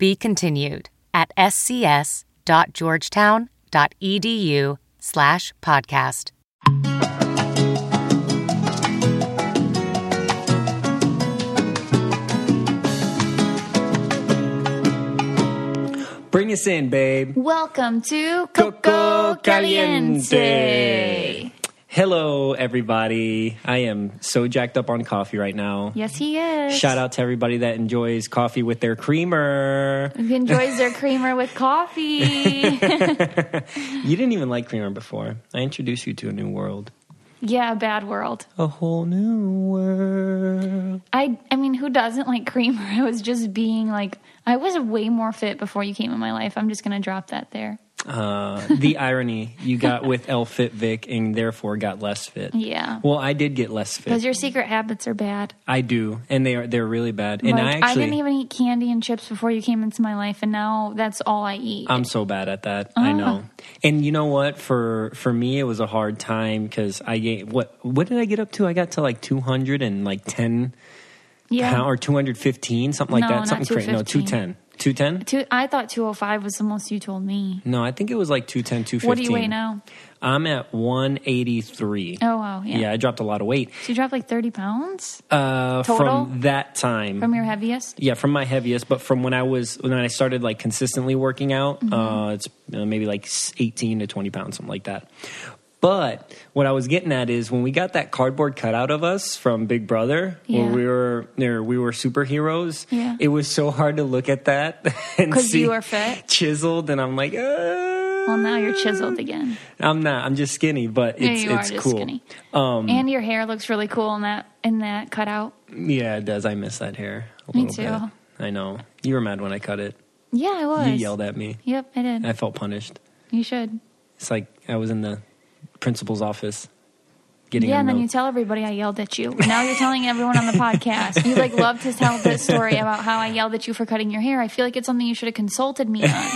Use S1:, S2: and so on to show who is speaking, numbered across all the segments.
S1: Be continued at scs.georgetown.edu slash podcast.
S2: Bring us in, babe.
S3: Welcome to
S2: Coco
S3: Coco
S2: Caliente. Hello, everybody. I am so jacked up on coffee right now.
S3: Yes, he is.
S2: Shout out to everybody that enjoys coffee with their creamer.
S3: Who enjoys their creamer with coffee.
S2: You didn't even like creamer before. I introduced you to a new world.
S3: yeah, a bad world.
S2: A whole new world.
S3: I I mean, who doesn't like creamer? I was just being like, I was way more fit before you came in my life. I'm just gonna drop that there.
S2: Uh, the irony you got with L Fit Vic and therefore got less fit.
S3: Yeah.
S2: Well, I did get less fit Because
S3: your secret habits are bad.
S2: I do, and they are they're really bad. And I actually, I
S3: didn't even eat candy and chips before you came into my life, and now that's all I eat.
S2: I'm so bad at that. I know. And you know what? For for me, it was a hard time because I gained what? What did I get up to? I got to like 200 and like 10
S3: yeah.
S2: pound or 215, something like
S3: No,
S2: that. Something crazy. No, 210. 210?
S3: Two, I thought 205 was the most you told me.
S2: No, I think it was like 210, 215.
S3: What do you weigh now?
S2: I'm at 183.
S3: Oh wow, yeah.
S2: Yeah, I dropped a lot of weight
S3: So you dropped like 30 pounds
S2: uh,
S3: Total?
S2: from that time.
S3: from your heaviest?
S2: Yeah, from my heaviest, but from when I was when I started like consistently working out,
S3: Mm-hmm.
S2: uh, it's uh, maybe like eighteen to twenty pounds, something like that. But what I was getting at is when we got that cardboard cutout of us from Big Brother,
S3: Yeah.
S2: where we were there, we were superheroes.
S3: Yeah.
S2: It was so hard to look at that and
S3: 'Cause
S2: see
S3: you were fit?
S2: chiseled, and I'm like, uh,
S3: Well, now you're chiseled again.
S2: I'm not. I'm just skinny, but it's
S3: are
S2: it's cool.
S3: skinny.
S2: Um,
S3: And your hair looks really cool in that in that cutout.
S2: yeah, it does. I miss that hair. A
S3: Me
S2: little
S3: too.
S2: bit. I know. You were mad when I cut it.
S3: Yeah, I was.
S2: You yelled at me.
S3: Yep, I did.
S2: I felt punished.
S3: you should.
S2: It's like I was in the principal's office getting
S3: Yeah, and then you tell everybody I yelled at you. Now you're telling everyone on the podcast. You like love to tell this story about how I yelled at you for cutting your hair. I feel like it's something you should have consulted me on.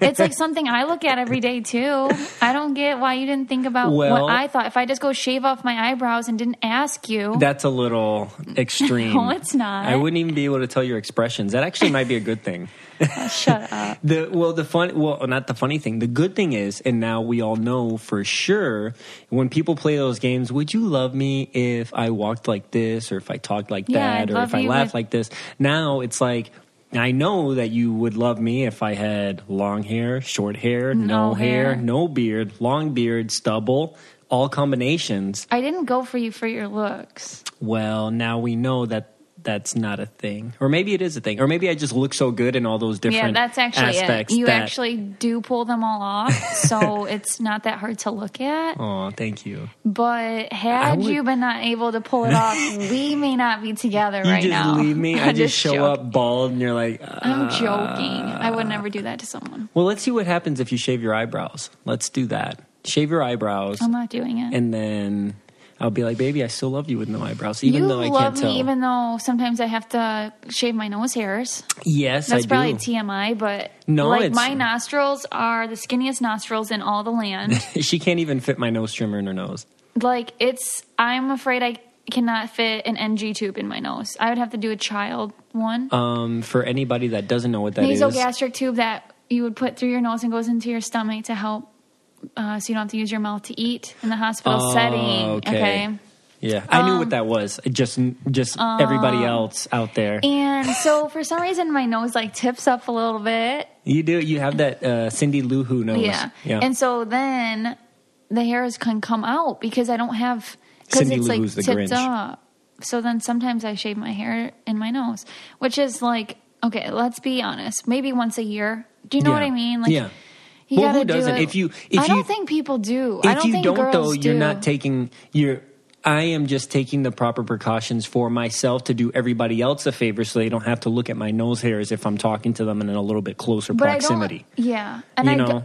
S3: it's like something I look at every day too. I don't get why you didn't think about
S2: Well-
S3: what I thought. If I just go shave off my eyebrows and didn't ask you,
S2: That's a little extreme.
S3: No, it's not.
S2: I wouldn't even be able to tell your expressions. That actually might be a good thing.
S3: Oh, shut up.
S2: The well, the fun, well, not the funny thing. The good thing is, and now we all know for sure, when people play those games, would you love me if I walked like this, or if I talked like
S3: Yeah,
S2: that,
S3: I'd
S2: or if I laughed
S3: with-
S2: like this? Now it's like. I know that you would love me if I had long hair, short hair, no,
S3: No
S2: hair,
S3: hair.
S2: no beard, long beard, stubble, all combinations.
S3: I didn't go for you for your looks.
S2: Well, now we know that that's not a thing, or maybe it is a thing, or maybe I just look so good in all those different
S3: yeah, that's actually
S2: aspects.
S3: it. You
S2: that,
S3: actually do pull them all off, so it's not that hard to look at.
S2: Oh, thank you.
S3: But had
S2: would-
S3: you been not able to pull it off, we may not be together
S2: You
S3: right
S2: just
S3: now.
S2: leave me. I just show
S3: joking.
S2: up bald, and you're like, uh,
S3: I'm joking. I would never do that to someone.
S2: well, let's see what happens if you shave your eyebrows. Let's do that. Shave your eyebrows,
S3: I'm not doing it.
S2: and then I'll be like, baby, I still love you with no eyebrows, even
S3: you
S2: though I
S3: love
S2: can't
S3: me,
S2: tell.
S3: even though sometimes I have to shave my nose hairs.
S2: yes,
S3: That's
S2: I
S3: probably
S2: do.
S3: TMI, but
S2: No,
S3: like my nostrils are the skinniest nostrils in all the land.
S2: she can't even fit my nose trimmer in her nose.
S3: like it's, I'm afraid I cannot fit an NG tube in my nose. I would have to do a child one.
S2: Um, for anybody that doesn't know what that is,
S3: nasogastric tube that you would put through your nose and goes into your stomach to help uh, so you don't have to use your mouth to eat in the hospital
S2: Oh,
S3: setting.
S2: okay.
S3: Okay.
S2: Yeah, I
S3: Um,
S2: knew what that was. Just, just everybody else out there.
S3: And so for some reason, my nose like tips up a little bit.
S2: You do. You have that uh, Cindy Lou Who nose.
S3: Yeah.
S2: yeah.
S3: And so then the hairs can come out because I don't have because it's
S2: Lou
S3: like tipped
S2: Grinch.
S3: up. So then sometimes I shave my hair in my nose, which is like okay. Let's be honest. Maybe once a year. Do you know what I mean? Like,
S2: yeah.
S3: You
S2: Well, who doesn't?
S3: it.
S2: If you- if
S3: I don't
S2: you-
S3: think people do.
S2: If
S3: I don't
S2: you
S3: think
S2: don't, though, you're
S3: do.
S2: not taking your. I am just taking the proper precautions for myself to do everybody else a favor, so they don't have to look at my nose hairs if I'm talking to them in a little bit closer
S3: but
S2: proximity.
S3: Yeah, and
S2: You
S3: I
S2: know?
S3: do,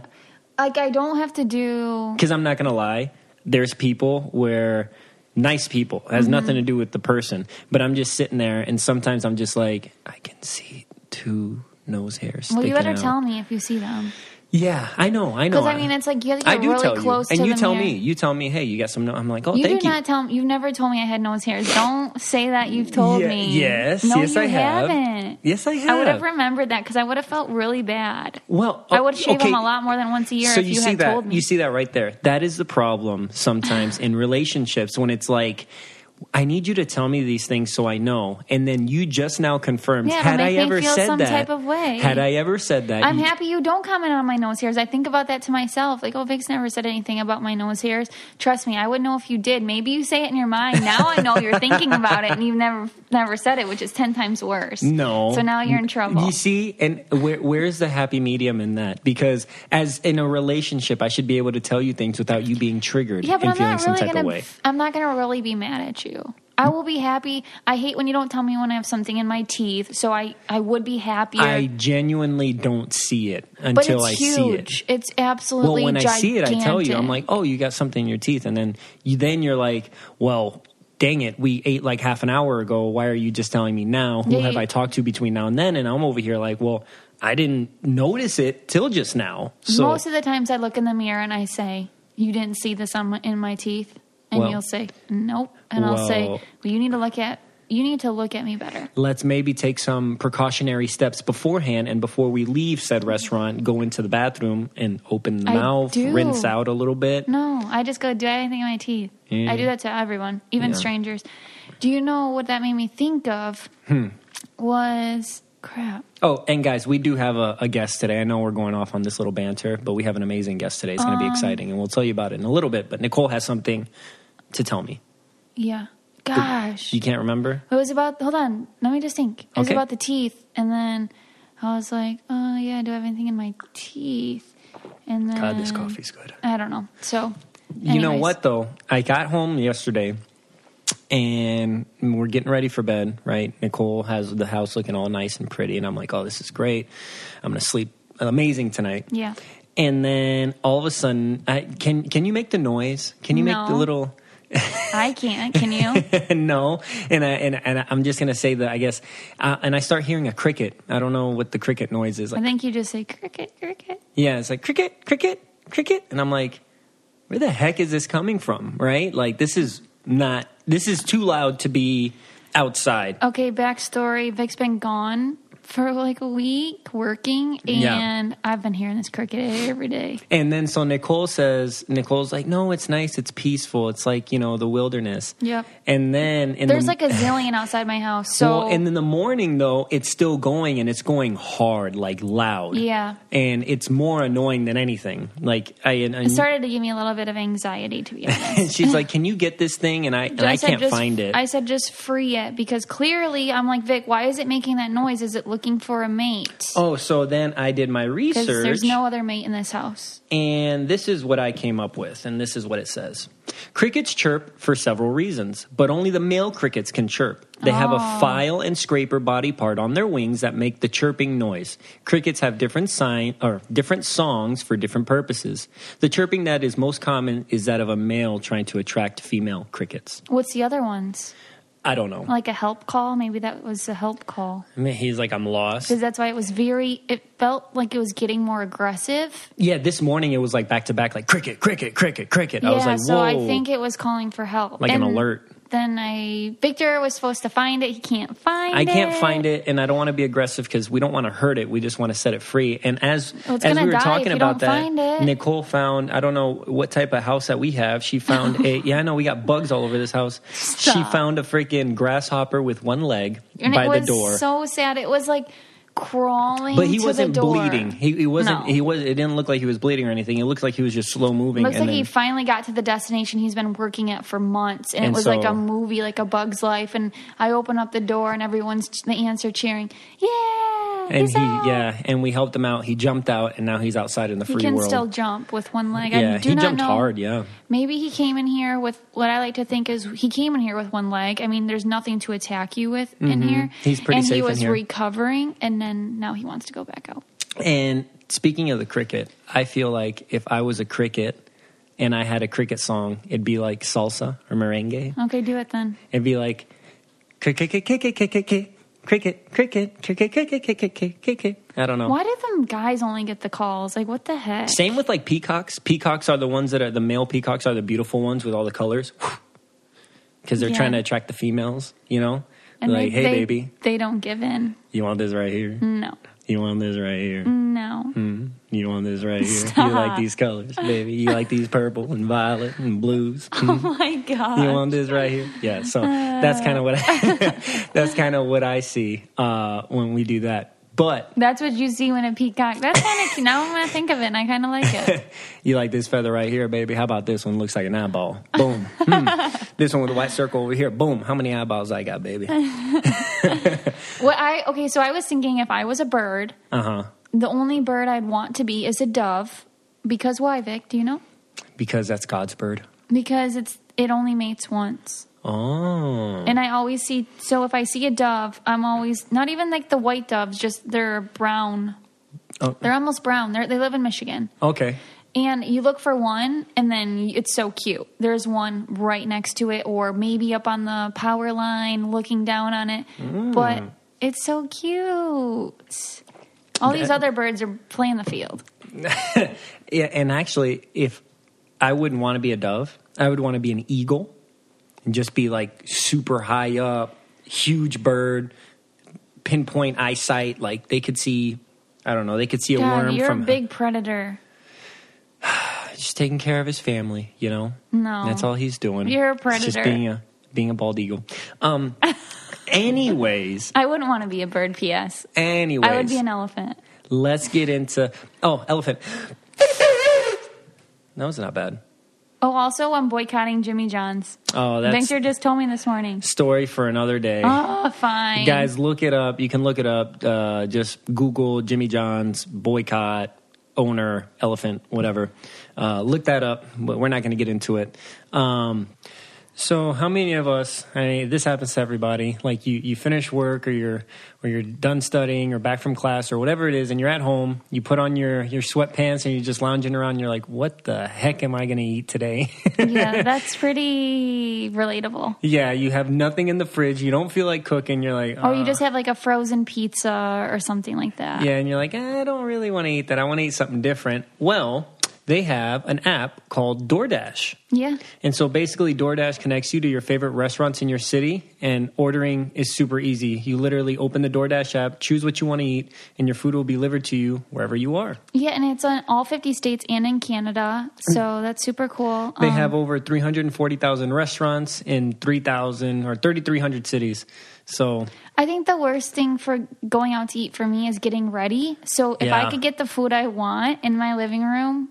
S3: like I don't have to do.
S2: Because I'm not going to lie, there's people where nice people has
S3: Mm-hmm.
S2: nothing to do with the person, but I'm just sitting there, and sometimes I'm just like, I can see two nose hairs.
S3: Well, you better
S2: out.
S3: tell me if you see them.
S2: Yeah, I know, I know.
S3: Because I mean, it's like you have to
S2: I
S3: get
S2: do
S3: really
S2: tell
S3: close
S2: you, and
S3: to
S2: you tell
S3: mirror.
S2: me. You tell me, hey, you got some. No-. I'm like, oh,
S3: you
S2: thank
S3: do
S2: you.
S3: not tell me, You've never told me I had nose hairs. Don't say that you've told
S2: Yeah,
S3: me.
S2: yes,
S3: no,
S2: yes, I have.
S3: haven't.
S2: Yes, I have.
S3: I would have remembered that because I would have felt really bad.
S2: Well,
S3: I would shave
S2: okay.
S3: them a lot more than once a year
S2: so
S3: if
S2: you,
S3: you,
S2: see
S3: had
S2: that
S3: told me.
S2: you see that right there that is the problem sometimes in relationships when it's like I need you to tell me these things so I know, and then you just now confirmed.
S3: Yeah,
S2: had I ever
S3: feel
S2: said
S3: some
S2: that?
S3: Type of way.
S2: Had I ever said that?
S3: I'm
S2: you-
S3: happy you don't comment on my nose hairs. I think about that to myself. Like, oh, Vic's never said anything about my nose hairs. Trust me, I would know if you did. Maybe you say it in your mind. Now I know you're thinking about it and you've never never said it, which is ten times worse.
S2: No.
S3: So now you're in trouble.
S2: You see, and where, where's the happy medium in that? Because as in a relationship, I should be able to tell you things without you being triggered
S3: Yeah, but
S2: and
S3: I'm
S2: feeling
S3: not
S2: some
S3: really
S2: type
S3: gonna.
S2: of way.
S3: I'm not gonna really be mad at you. I will be happy. I hate when you don't tell me when I have something in my teeth. So I, I would be happier.
S2: I genuinely don't see it until I see it.
S3: It's absolutely.
S2: Well, when I see it, I tell you, I'm like, oh, you got something in your teeth, and then you then you're like, well. Dang it, we ate like half an hour ago. Why are you just telling me now? Who
S3: Yeah,
S2: have. I talked to between now and then? And I'm over here like, well, I didn't notice it till just now. So
S3: Most of the times I look in the mirror and I say, "You didn't see this on my, in my teeth," and
S2: Well-
S3: you'll say, "Nope," and I'll say,
S2: Well-
S3: "Well, you need to look at you need to look at me better."
S2: let's maybe take some precautionary steps beforehand and before we leave said restaurant, go into the bathroom and open the
S3: I
S2: mouth,
S3: do.
S2: rinse out a little bit.
S3: No, I just go, "Do I have anything in my teeth?"
S2: Yeah.
S3: I do that to everyone, even
S2: Yeah.
S3: strangers. Do you know what that made me think of?
S2: Hmm.
S3: Was crap.
S2: Oh, and guys, we do have a, a guest today. I know we're going off on this little banter, but we have an amazing guest today. It's going to
S3: Um,
S2: be exciting, and we'll tell you about it in a little bit. But Nicole has something to tell me.
S3: Yeah. Gosh.
S2: You can't remember?
S3: It was about. Hold on. Let me just think. It was about the teeth, and then I was like, "Oh yeah, do I have anything in my teeth?" And then
S2: God, this coffee's good.
S3: I don't know. So,
S2: You know what though? I got home yesterday and we're getting ready for bed, right? Nicole has the house looking all nice and pretty and I'm like, "Oh, this is great. I'm going to sleep amazing tonight."
S3: Yeah.
S2: And then all of a sudden, I, can can you make the noise? Can you make the little
S3: I can't. Can you?
S2: no, and I, and and I'm just gonna say that I guess, uh, and I start hearing a cricket. I don't know what the cricket noise is. Like, I
S3: think you just say cricket, cricket.
S2: yeah, it's like cricket, cricket, cricket, and I'm like, where the heck is this coming from? Right? Like this is not. This is too loud to be outside.
S3: Okay, backstory. Vic's been gone for like a week working,
S2: Yeah.
S3: and I've been hearing this cricket every day.
S2: And then so Nicole says, Nicole's like, no, it's nice, it's peaceful, it's like you know the wilderness.
S3: Yep.
S2: And then in
S3: There's
S2: the,
S3: like a zillion outside my house. So
S2: well, and in the morning though, it's still going and it's going hard, like loud.
S3: Yeah.
S2: And it's more annoying than anything. Like I, and,
S3: it started to give me a little bit of anxiety, to be honest.
S2: and she's like, "Can you get this thing?" And I and I,
S3: said
S2: can't
S3: just-
S2: find it.
S3: I said just free it because clearly I'm like Vic. Why is it making that noise? Is it looking for a mate?
S2: oh, so then I did my research.
S3: there's no other mate in this house.
S2: And this is what I came up with, and this is what it says. Crickets chirp for several reasons, but only the male crickets can chirp. They have a oh. file and scraper body part on their wings that make the chirping noise. Crickets have different sign or different songs for different purposes. The chirping that is most common is that of a male trying to attract female crickets.
S3: What's the other ones?
S2: I don't know.
S3: Like a help call? Maybe that was a help call.
S2: I mean, he's like, I'm lost.
S3: Because that's why it was very. It felt like it was getting more aggressive.
S2: Yeah, this morning it was like back to back, like cricket, cricket, cricket, cricket. I was like,
S3: so I think it was calling for help,
S2: like an alert.
S3: Then I Victor was supposed to find it. He can't find
S2: I
S3: it.
S2: I can't find it, and I don't want to be aggressive because we don't want to hurt it. We just want to set it free. And as
S3: Well,
S2: as we were talking about that. Nicole found I don't know what type of house that we have. She found a yeah, I know we got bugs all over this house. She found a freaking grasshopper with one leg
S3: And
S2: by
S3: it was
S2: the door.
S3: so sad. It was like crawling.
S2: but he wasn't bleeding. He, he wasn't.
S3: No.
S2: He was. It didn't look like he was bleeding or anything. It looked like he was just slow moving.
S3: Looks like he finally got to the destination he's been working at for months, and,
S2: And
S3: it was
S2: so-
S3: like a movie, like a Bug's Life. And I open up the door, and everyone's the ants are cheering, "Yeah!"
S2: and he
S3: out."
S2: yeah, and we helped him out. He jumped out, and now he's outside in the
S3: He
S2: free
S3: can
S2: world.
S3: still jump with one leg.
S2: yeah,
S3: I do
S2: he jumped
S3: know.
S2: hard. Yeah.
S3: Maybe he came in here with what I like to think is he came in here with one leg. I mean, there's nothing to attack you with in here.
S2: Mm-hmm. He's pretty
S3: and
S2: safe
S3: he
S2: in
S3: was recovering, and then now he wants to go back out.
S2: And speaking of the cricket, I feel like if I was a cricket and I had a cricket song, it'd be like salsa or merengue.
S3: Okay, do it then.
S2: It'd be like cricket, cricket, cricket, cricket, cricket, cricket, cricket, cricket, cricket, cricket. I don't know.
S3: Why do them guys only get the calls? Like, what the heck?
S2: Same with like peacocks. Peacocks are the ones that are the male peacocks are the beautiful ones with all the colors. Because they're
S3: Yeah.
S2: trying to attract the females, you know?
S3: And
S2: like,
S3: they,
S2: hey,
S3: they,
S2: baby,
S3: They don't give in.
S2: you want this right here?
S3: No,
S2: You want this right here?
S3: no. Mm-hmm.
S2: You want this right here? You like these colors, baby? You like these purple and violet and blues?
S3: Oh mm-hmm. my god.
S2: You want this right here? Yeah. So that's uh. kind of what I, that's kind of what I see uh, when we do that. But
S3: That's what you see when a peacock. That's kind of now I'm gonna think of it. and I kind of like it.
S2: you like this feather right here, baby? How about this one? Looks like an eyeball. Boom. Hmm. This one with a white circle over here. Boom. How many eyeballs I got, baby?
S3: What I okay? So I was thinking if I was a bird,
S2: Uh huh.
S3: the only bird I'd want to be is a dove. Because why, Vic? Do you know?
S2: Because that's God's bird.
S3: Because it's it only mates once.
S2: Oh.
S3: And I always see, so if I see a dove, I'm always, not even like the white doves, just they're brown.
S2: Oh.
S3: They're almost brown. They're, they live in Michigan.
S2: Okay.
S3: And you look for one, and then it's so cute. There's one right next to it, or maybe up on the power line looking down on it.
S2: Mm.
S3: But it's so cute. All these other birds are playing the field.
S2: Yeah, and actually, if I wouldn't want to be a dove, I would want to be an eagle and just be like super high up, huge bird, pinpoint eyesight. Like they could see, I don't know, they could see a worm
S3: you're
S2: from
S3: a big predator.
S2: just taking care of his family. You know,
S3: No.
S2: that's all he's doing.
S3: You're a
S2: It's just being a being a bald eagle. Um. anyways,
S3: I wouldn't want to be a bird, P.S.
S2: anyways,
S3: I would be an elephant.
S2: let's get into oh elephant. That was not bad.
S3: Oh, also, I'm boycotting Jimmy John's.
S2: Oh, that's
S3: Victor just told me this morning.
S2: story for another day.
S3: Oh, fine.
S2: Guys, look it up. You can look it up. Uh, just Google Jimmy John's boycott owner elephant, whatever. Uh, look that up. But we're not going to get into it. Um, so, how many of us? I mean, this happens to everybody. Like you, you finish work, or you're, or you're done studying, or back from class, or whatever it is, and you're at home. You put on your your sweatpants, and you're just lounging around. And you're like, "What the heck am I going to eat today?"
S3: yeah, that's pretty relatable.
S2: yeah, you have nothing in the fridge. You don't feel like cooking. You're like,
S3: Or you just have like a frozen pizza or something like that.
S2: Yeah, and you're like, I don't really want to eat that. I want to eat something different. Well, they have an app called DoorDash.
S3: Yeah.
S2: And so basically, DoorDash connects you to your favorite restaurants in your city, and ordering is super easy. You literally open the DoorDash app, choose what you want to eat, and your food will be delivered to you wherever you are.
S3: Yeah, and it's on all 50 states and in Canada. So that's super cool.
S2: They
S3: Um,
S2: have over 340,000 restaurants in 3,000 or 3,300 cities. So
S3: I think the worst thing for going out to eat for me is getting ready. So if
S2: Yeah.
S3: I could get the food I want in my living room,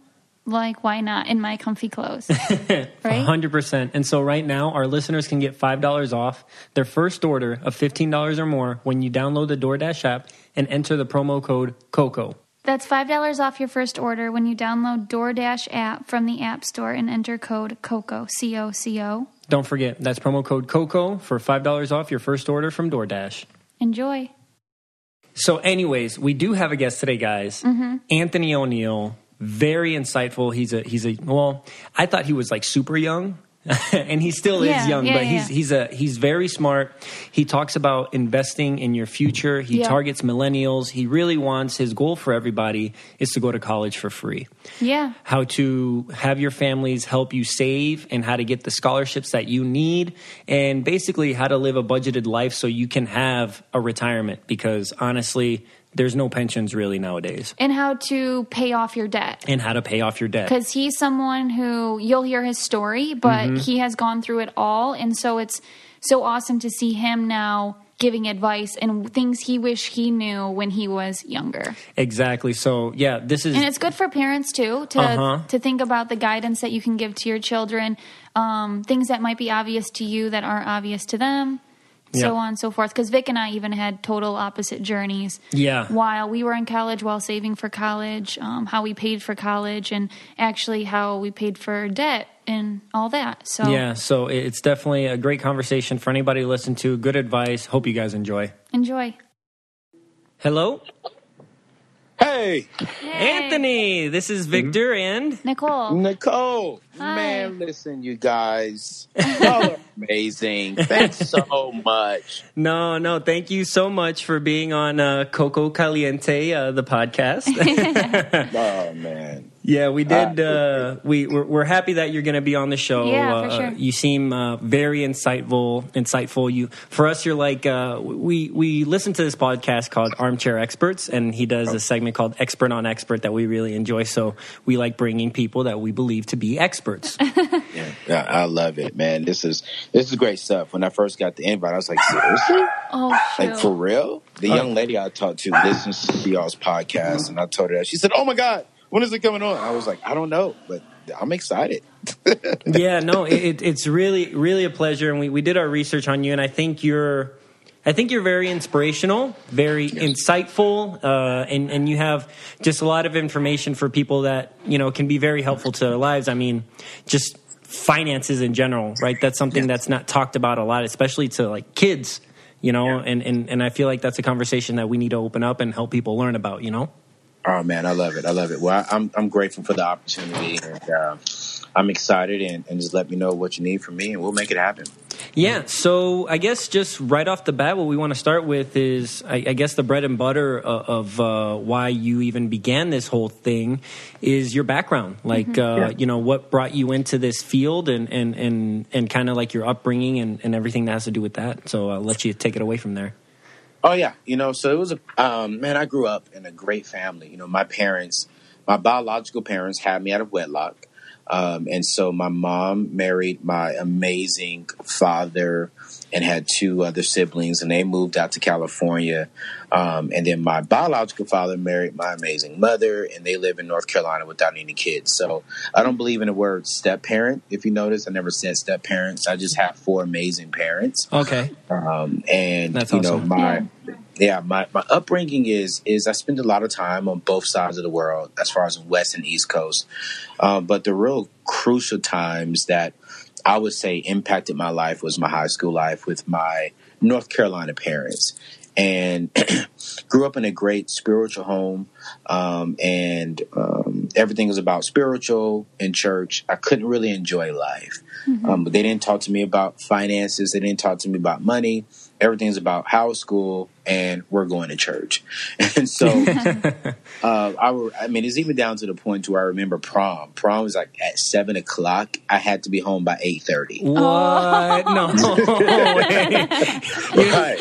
S3: like why not in my comfy clothes? right?
S2: 100%. And so right now, our listeners can get $5 off their first order of $15 or more when you download the DoorDash app and enter the promo code COCO.
S3: That's $5 off your first order when you download DoorDash app from the App Store and enter code COCO, C O C O.
S2: Don't forget, that's promo code COCO for $5 off your first order from DoorDash.
S3: Enjoy.
S2: So, anyways, we do have a guest today, guys. Mm-hmm. Anthony O'Neal, very insightful. He's a he's a well, I thought he was like super young. and he still
S3: Yeah,
S2: is young,
S3: yeah,
S2: but
S3: yeah.
S2: he's he's a he's very smart. He talks about investing in your future. He targets millennials. He really wants his goal for everybody is to go to college for free.
S3: Yeah.
S2: How to have your families help you save and how to get the scholarships that you need and basically how to live a budgeted life so you can have a retirement because honestly, there's no pensions really nowadays.
S3: And how to pay off your debt.
S2: And how to pay off your debt.
S3: because he's someone who you'll hear his story, but
S2: Mm-hmm.
S3: he has gone through it all, and so it's so awesome to see him now giving advice and things he wish he knew when he was younger.
S2: Exactly. So, yeah, this is
S3: And it's good for parents too to
S2: Uh-huh.
S3: to think about the guidance that you can give to your children, um, things that might be obvious to you that aren't obvious to them. So on and so forth. Because Vic and I even had total opposite journeys.
S2: Yeah.
S3: While we were in college, while saving for college, um, how we paid for college, and actually how we paid for debt and all that. So
S2: Yeah, so it's definitely a great conversation for anybody to listen to. Good advice. Hope you guys enjoy.
S3: enjoy.
S2: Hello,
S4: Hey,
S2: Anthony. This is Victor and
S3: Nicole.
S4: Nicole.
S3: Hi.
S4: Man, listen, you guys. Y'all are amazing. Thanks so much.
S2: no, no. Thank you so much for being on uh, Coco Caliente, uh, the podcast.
S4: Oh, man.
S2: Yeah, we did.
S4: Uh,
S2: Uh, we we're, we're happy that you're going to be on the show.
S3: Yeah, for
S2: uh,
S3: sure.
S2: You seem uh, very insightful. Insightful. You for us, you're like uh, we we listen to this podcast called Armchair Experts, and he does a segment called Expert on Expert that we really enjoy. So we like bringing people that we believe to be experts.
S4: Yeah, yeah, I love it, man. This is this is great stuff. When I first got the invite, I was like, seriously?
S3: Oh, shoot.
S4: Like for real? The young lady I talked to listens to y'all's podcast, and I told her that. She said, "Oh my god, when is it coming on?" I was like, "I don't know, but I'm excited."
S2: yeah, no, it, it, it's really, really a pleasure. And we, we did our research on you, and I think you're, I think you're very inspirational, very insightful, uh, and and you have just a lot of information for people that you know can be very helpful to their lives. I mean, just finances in general, right? That's something that's not talked about a lot, especially to like kids. You know, and, and, and I feel like that's a conversation that we need to open up and help people learn about, you know?
S4: Oh man, I love it. I love it. Well, I, I'm I'm grateful for the opportunity, and uh, I'm excited. And, and just let me know what you need from me, and we'll make it happen.
S2: Yeah, so I guess just right off the bat, what we want to start with is, I, I guess, the bread and butter of, of uh, why you even began this whole thing is your background. Like, uh, you know, what brought you into this field and, and, and, and kind of like your upbringing and, and everything that has to do with that. So I'll let you take it away from there.
S4: Oh yeah, you know, so it was a um, man. I grew up in a great family. You know, my parents, my biological parents, had me out of wedlock, um, and so my mom married my amazing father and had two other siblings, and they moved out to California. Um, and then my biological father married my amazing mother, and they live in North Carolina without any kids. So I don't believe in the word step parent. If you notice, I never said step parents. I just have four amazing parents
S2: Okay.
S4: um, and
S2: That's
S4: you know
S2: awesome.
S4: my yeah. my my upbringing is is I spend a lot of time on both sides of the world as far as west and east coast, um, but the real crucial times that I would say impacted my life was my high school life with my North Carolina parents. And grew up in a great spiritual home, um, and um, everything was about spiritual and church. I couldn't really enjoy life. Um, but they didn't talk to me about finances. They didn't talk to me about money. Everything's about house school, and we're going to church. And so, uh, I, were, I mean, it's even down to the point to where I remember prom. Prom was like at seven o'clock. I had to be home by eight thirty.
S2: What? No.
S4: Right.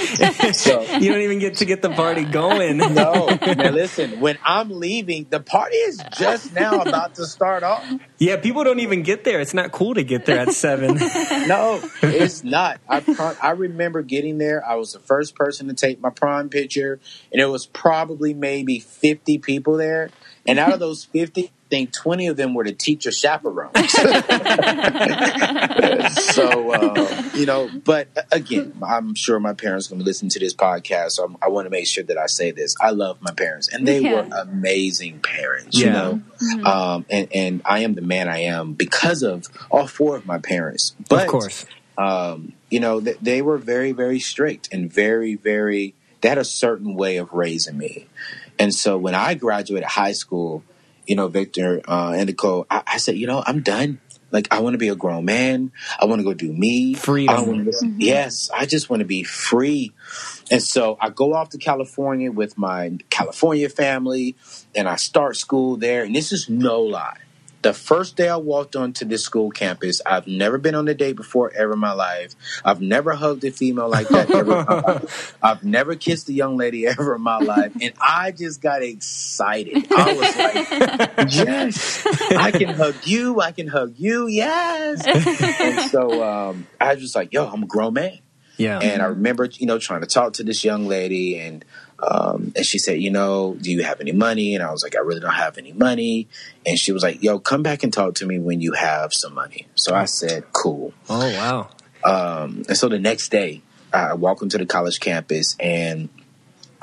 S4: so
S2: You don't even get to get the party going.
S4: no, now listen. When I'm leaving, the party is just now about to start off.
S2: Yeah, people don't even get there. It's not cool to get there at seven.
S4: No, it's not. I prom- I remember getting there. I was the first person to take my prom picture, and it was probably maybe fifty people there. And out of those fifty, I think twenty of them were the teacher chaperones. so uh, you know, but again, I'm sure my parents are going to listen to this podcast. So I'm, I want to make sure that I say this. I love my parents, and they
S3: Yeah.
S4: were amazing parents. You
S2: Yeah.
S4: know, um, and and I am the man I am because of all four of my parents. But
S2: of course.
S4: um, you know, th- they were very, very strict and very, very, they had a certain way of raising me. And so when I graduated high school, you know, Victor uh, and Nicole, I, I said, you know, I'm done. Like I want to be a grown man. I want to go do me.
S2: Freedom.
S4: I wanna listen- Yes, I just want to be free. And so I go off to California with my California family, and I start school there. And this is no lie. The first day I walked onto this school campus, I've never been on a date before ever in my life. I've never hugged a female like that ever. in my life. I've never kissed a young lady ever in my life, and I just got excited. I was like, "Yes, I can hug you. I can hug you. Yes." And so um, I was just like, "Yo, I'm a grown man."
S2: Yeah.
S4: And I remember, you know, trying to talk to this young lady, and um, and she said, you know, do you have any money? And I was like, I really don't have any money. And she was like, Yo, come back and talk to me when you have some money. So I said, Cool.
S2: oh wow.
S4: Um, and so the next day, I walk into the college campus, and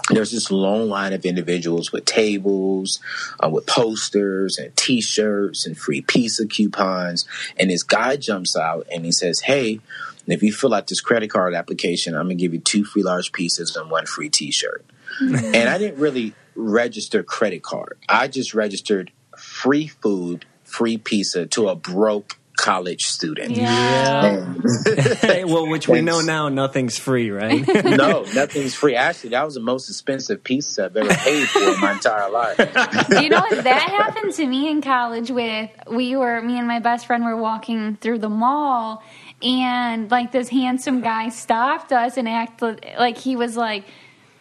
S4: there's this long line of individuals with tables, uh, with posters and T-shirts and free pizza coupons. And this guy jumps out and he says, "Hey, if you fill out this credit card application, I'm gonna give you two free large pizzas and one free T-shirt." Mm-hmm. and I didn't really register credit card. I just registered free food, free pizza to a broke college student.
S3: Yeah.
S2: Hey, well, which we know now, nothing's free, right?
S4: no, nothing's free. Actually, that was the most expensive pizza I've ever paid for in my entire life.
S3: you know what that happened to me in college with we were me and my best friend were walking through the mall and like this handsome guy stopped us and acted like he was like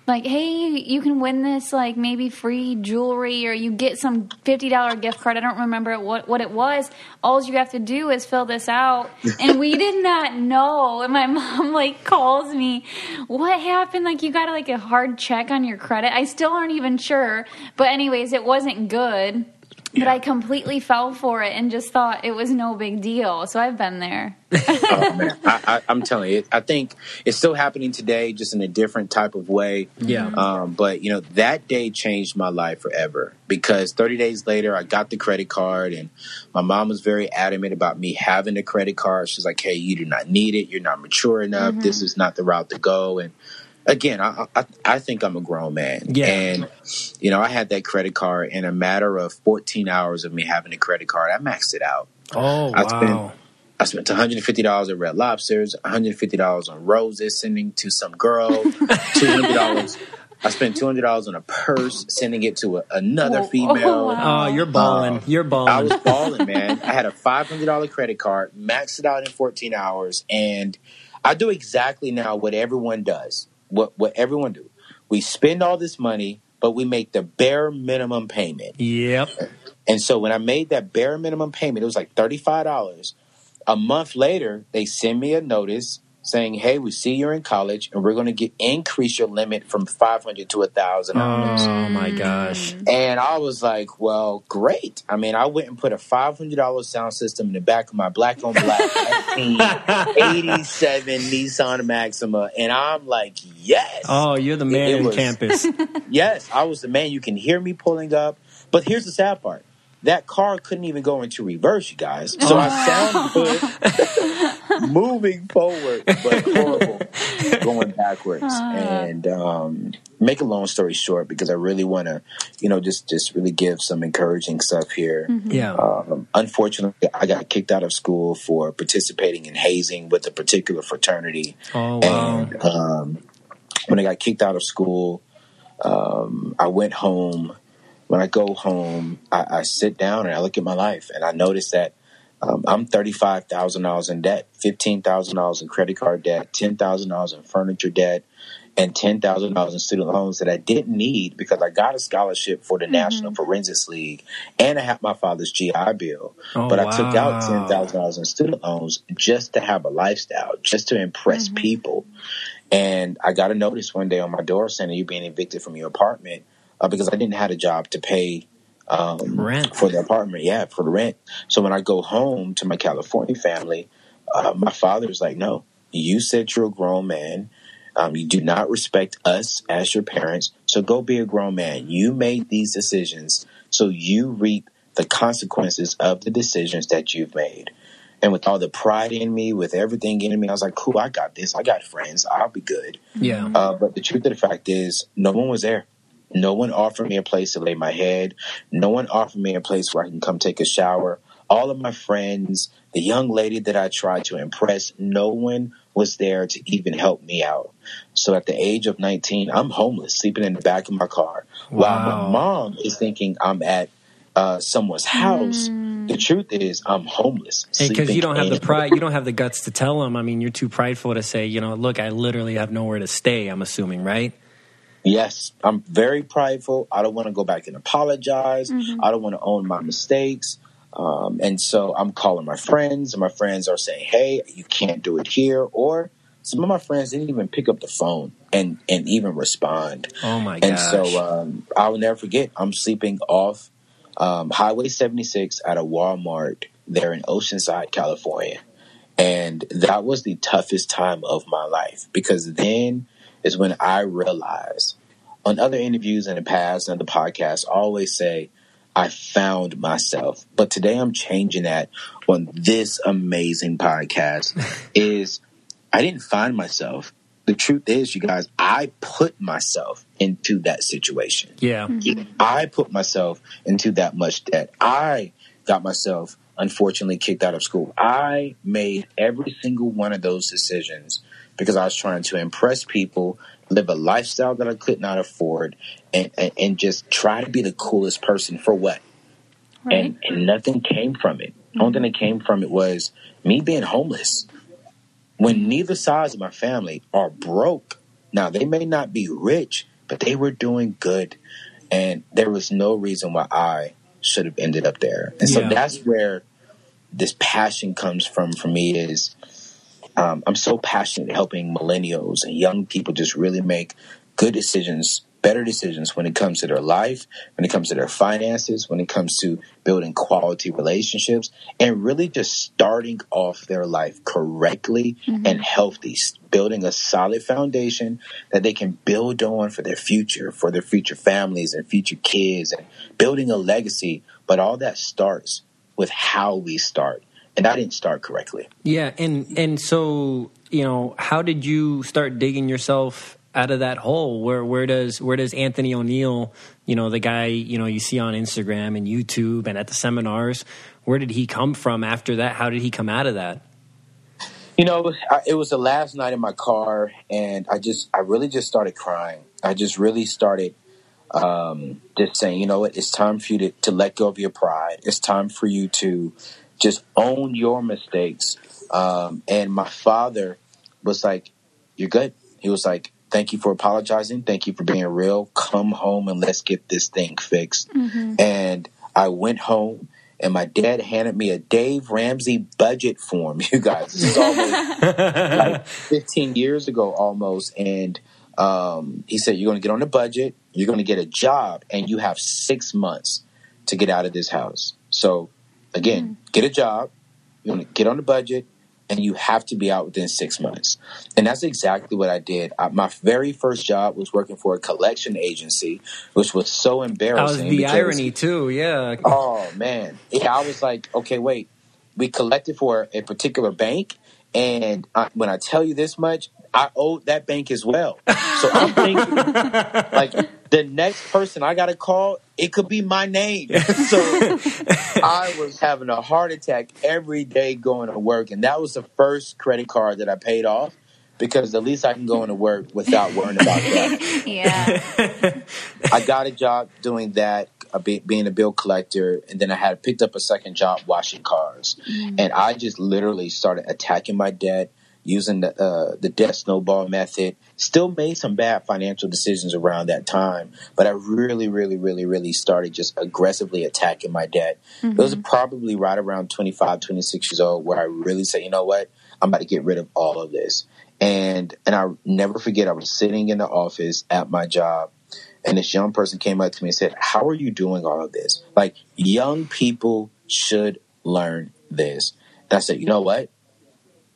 S3: like hey you can win this like maybe free jewelry or you get some $50 gift card. I don't remember what, what it was. All you have to do is fill this out. And we did not know. And my mom like calls me. What happened? Like you got like a hard check on your credit? I still aren't even sure. But anyways it wasn't good but i completely fell for it and just thought it was no big deal so i've been there
S4: oh man, I, I, I'm telling you, I think it's still happening today, just in a different type of way.
S2: Yeah.
S4: Um, but you know, that day changed my life forever because 30 days later, I got the credit card, and my mom was very adamant about me having a credit card. She's like, "Hey, you do not need it. You're not mature enough. This is not the route to go." And again, I, I I think I'm a grown man.
S2: Yeah.
S4: And you know, I had that credit card in a matter of 14 hours of me having a credit card. I maxed it out.
S2: Oh
S4: I spent
S2: wow.
S4: I spent $150 at Red Lobsters, $150 on roses sending to some girl, $200. I spent $200 on a purse sending it to a, another
S3: Oh,
S4: female.
S3: oh, wow.
S2: Oh, you're balling. Um,
S4: you're
S2: balling!
S4: I was balling, man. I had a $500 credit card, maxed it out in 14 hours, and I do exactly now what everyone does. What what everyone do. We spend all this money, but we make the bare minimum payment.
S2: yep.
S4: And so when I made that bare minimum payment, it was like $35. A month later, they send me a notice saying, "Hey, we see you're in college, and we're going to get increase your limit from 500 to a $1,000."
S2: Oh my gosh. Mm.
S4: And I was like, well, great. I mean, I went and put a $500 sound system in the back of my black on black '87 Nissan Maxima. And I'm like, yes.
S2: Oh, you're the man
S4: It
S2: in
S4: was-
S2: campus.
S4: Yes, I was the man. You can hear me pulling up. But here's the sad part. That car couldn't even go into reverse, you guys. So oh, I sound good moving forward, but horrible going backwards. And um, make a long story short, because I really want to, you know, just just really give some encouraging stuff here.
S2: Yeah.
S4: Um, unfortunately, I got kicked out of school for participating in hazing with a particular fraternity.
S2: Oh wow.
S4: And um, when I got kicked out of school, um, I went home. When I go home, I, I sit down and I look at my life, and I notice that um, I'm thirty-five thousand dollars in debt, fifteen thousand dollars in credit card debt, ten thousand dollars in furniture debt, and ten thousand dollars in student loans that I didn't need because I got a scholarship for the National Forensics League, and I had my father's GI Bill.
S2: Oh,
S4: but I took out ten thousand dollars in student loans just to have a lifestyle, just to impress people. And I got a notice one day on my door saying you're being evicted from your apartment uh, because I didn't have a job to pay um,
S2: Rent.
S4: for the apartment. Yeah, for the rent. So when I go home to my California family, uh, my father's like, "No, you said you're a grown man. Um, you do not respect us as your parents. So go be a grown man. You made these decisions, so you reap the consequences of the decisions that you've made." And with all the pride in me, with everything in me, I was like, cool, I got this. I got friends. I'll be good.
S2: Yeah.
S4: Uh, but the truth of the fact is, no one was there. No one offered me a place to lay my head. No one offered me a place where I can come take a shower. all of my friends, the young lady that I tried to impress, no one was there to even help me out. So at the age of 19, I'm homeless, sleeping in the back of my car, wow. while my mom is thinking I'm at uh, someone's house. Mm. The truth is, I'm homeless.
S2: Because you don't have the pride, you don't have the guts to tell them. I mean, you're too prideful to say, you know, look, I literally have nowhere to stay. I'm assuming, right?
S4: Yes, I'm very prideful. I don't want to go back and apologize. Mm-hmm. I don't want to own my mistakes. Um, and so I'm calling my friends, and my friends are saying, "Hey, you can't do it here," or some of my friends didn't even pick up the phone and and even respond.
S2: Oh my
S4: god! And so um, I will never forget. I'm sleeping off um, Highway 76 at a Walmart there in Oceanside, California, and that was the toughest time of my life because then is when I realized. On other interviews in the past and the podcast, I always say I found myself. But today I'm changing that on this amazing podcast is I didn't find myself. The truth is, you guys, I put myself into that situation.
S2: Yeah. Mm-hmm.
S4: I put myself into that much debt. I got myself unfortunately kicked out of school. I made every single one of those decisions because I was trying to impress people, live a lifestyle that I could not afford, and, and, and just try to be the coolest person for what? Right. And, and nothing came from it. Mm-hmm. The only thing that came from it was me being homeless. When neither sides of my family are broke, now they may not be rich, but they were doing good. And there was no reason why I should have ended up there. And so yeah. that's where this passion comes from for me is um, I'm so passionate helping millennials and young people just really make good decisions, better decisions when it comes to their life, when it comes to their finances, when it comes to building quality relationships, and really just starting off their life correctly mm-hmm. and healthy, building a solid foundation that they can build on for their future, for their future families and future kids, and building a legacy. But all that starts with how we start and I didn't start correctly.
S2: Yeah, and and so you know, how did you start digging yourself out of that hole? Where where does where does Anthony O'Neal, you know, the guy you know you see on Instagram and YouTube and at the seminars, where did he come from after that? How did he come out of that?
S4: You know, it was the last night in my car, and I just, I really just started crying. I just really started um, just saying, you know what, it's time for you to, to let go of your pride. It's time for you to just own your mistakes. Um, and my father was like, You're good. He was like, Thank you for apologizing. Thank you for being real. Come home and let's get this thing fixed. Mm-hmm. And I went home and my dad handed me a Dave Ramsey budget form. You guys, this is almost like 15 years ago almost. And um, he said, You're going to get on the budget, you're going to get a job, and you have six months to get out of this house. So Again, mm-hmm. Get a job, you want to get on the budget, and you have to be out within six months. And that's exactly what I did. I, my very first job was working for a collection agency, which was so embarrassing.
S2: That was the because, irony too, yeah.
S4: Oh man, yeah. I was like, okay, wait. We collected for a particular bank, and I, when I tell you this much, I owed that bank as well. So I'm thinking, like, the next person I got to call, it could be my name. so I was having a heart attack every day going to work. And that was the first credit card that I paid off because at least I can go into work without worrying about that.
S3: yeah.
S4: I got a job doing that, being a bill collector, and then I had picked up a second job washing cars. Mm-hmm. And I just literally started attacking my debt using the uh, the debt snowball method. Still made some bad financial decisions around that time, but I really, really, really, really started just aggressively attacking my debt. Mm-hmm. It was mm-hmm. probably right around 25, 26 years old where I really said, you know what, I'm about to get rid of all of this. And and I never forget, I was sitting in the office at my job. And this young person came up to me and said, How are you doing all of this? Like, young people should learn this. And I said, You know what?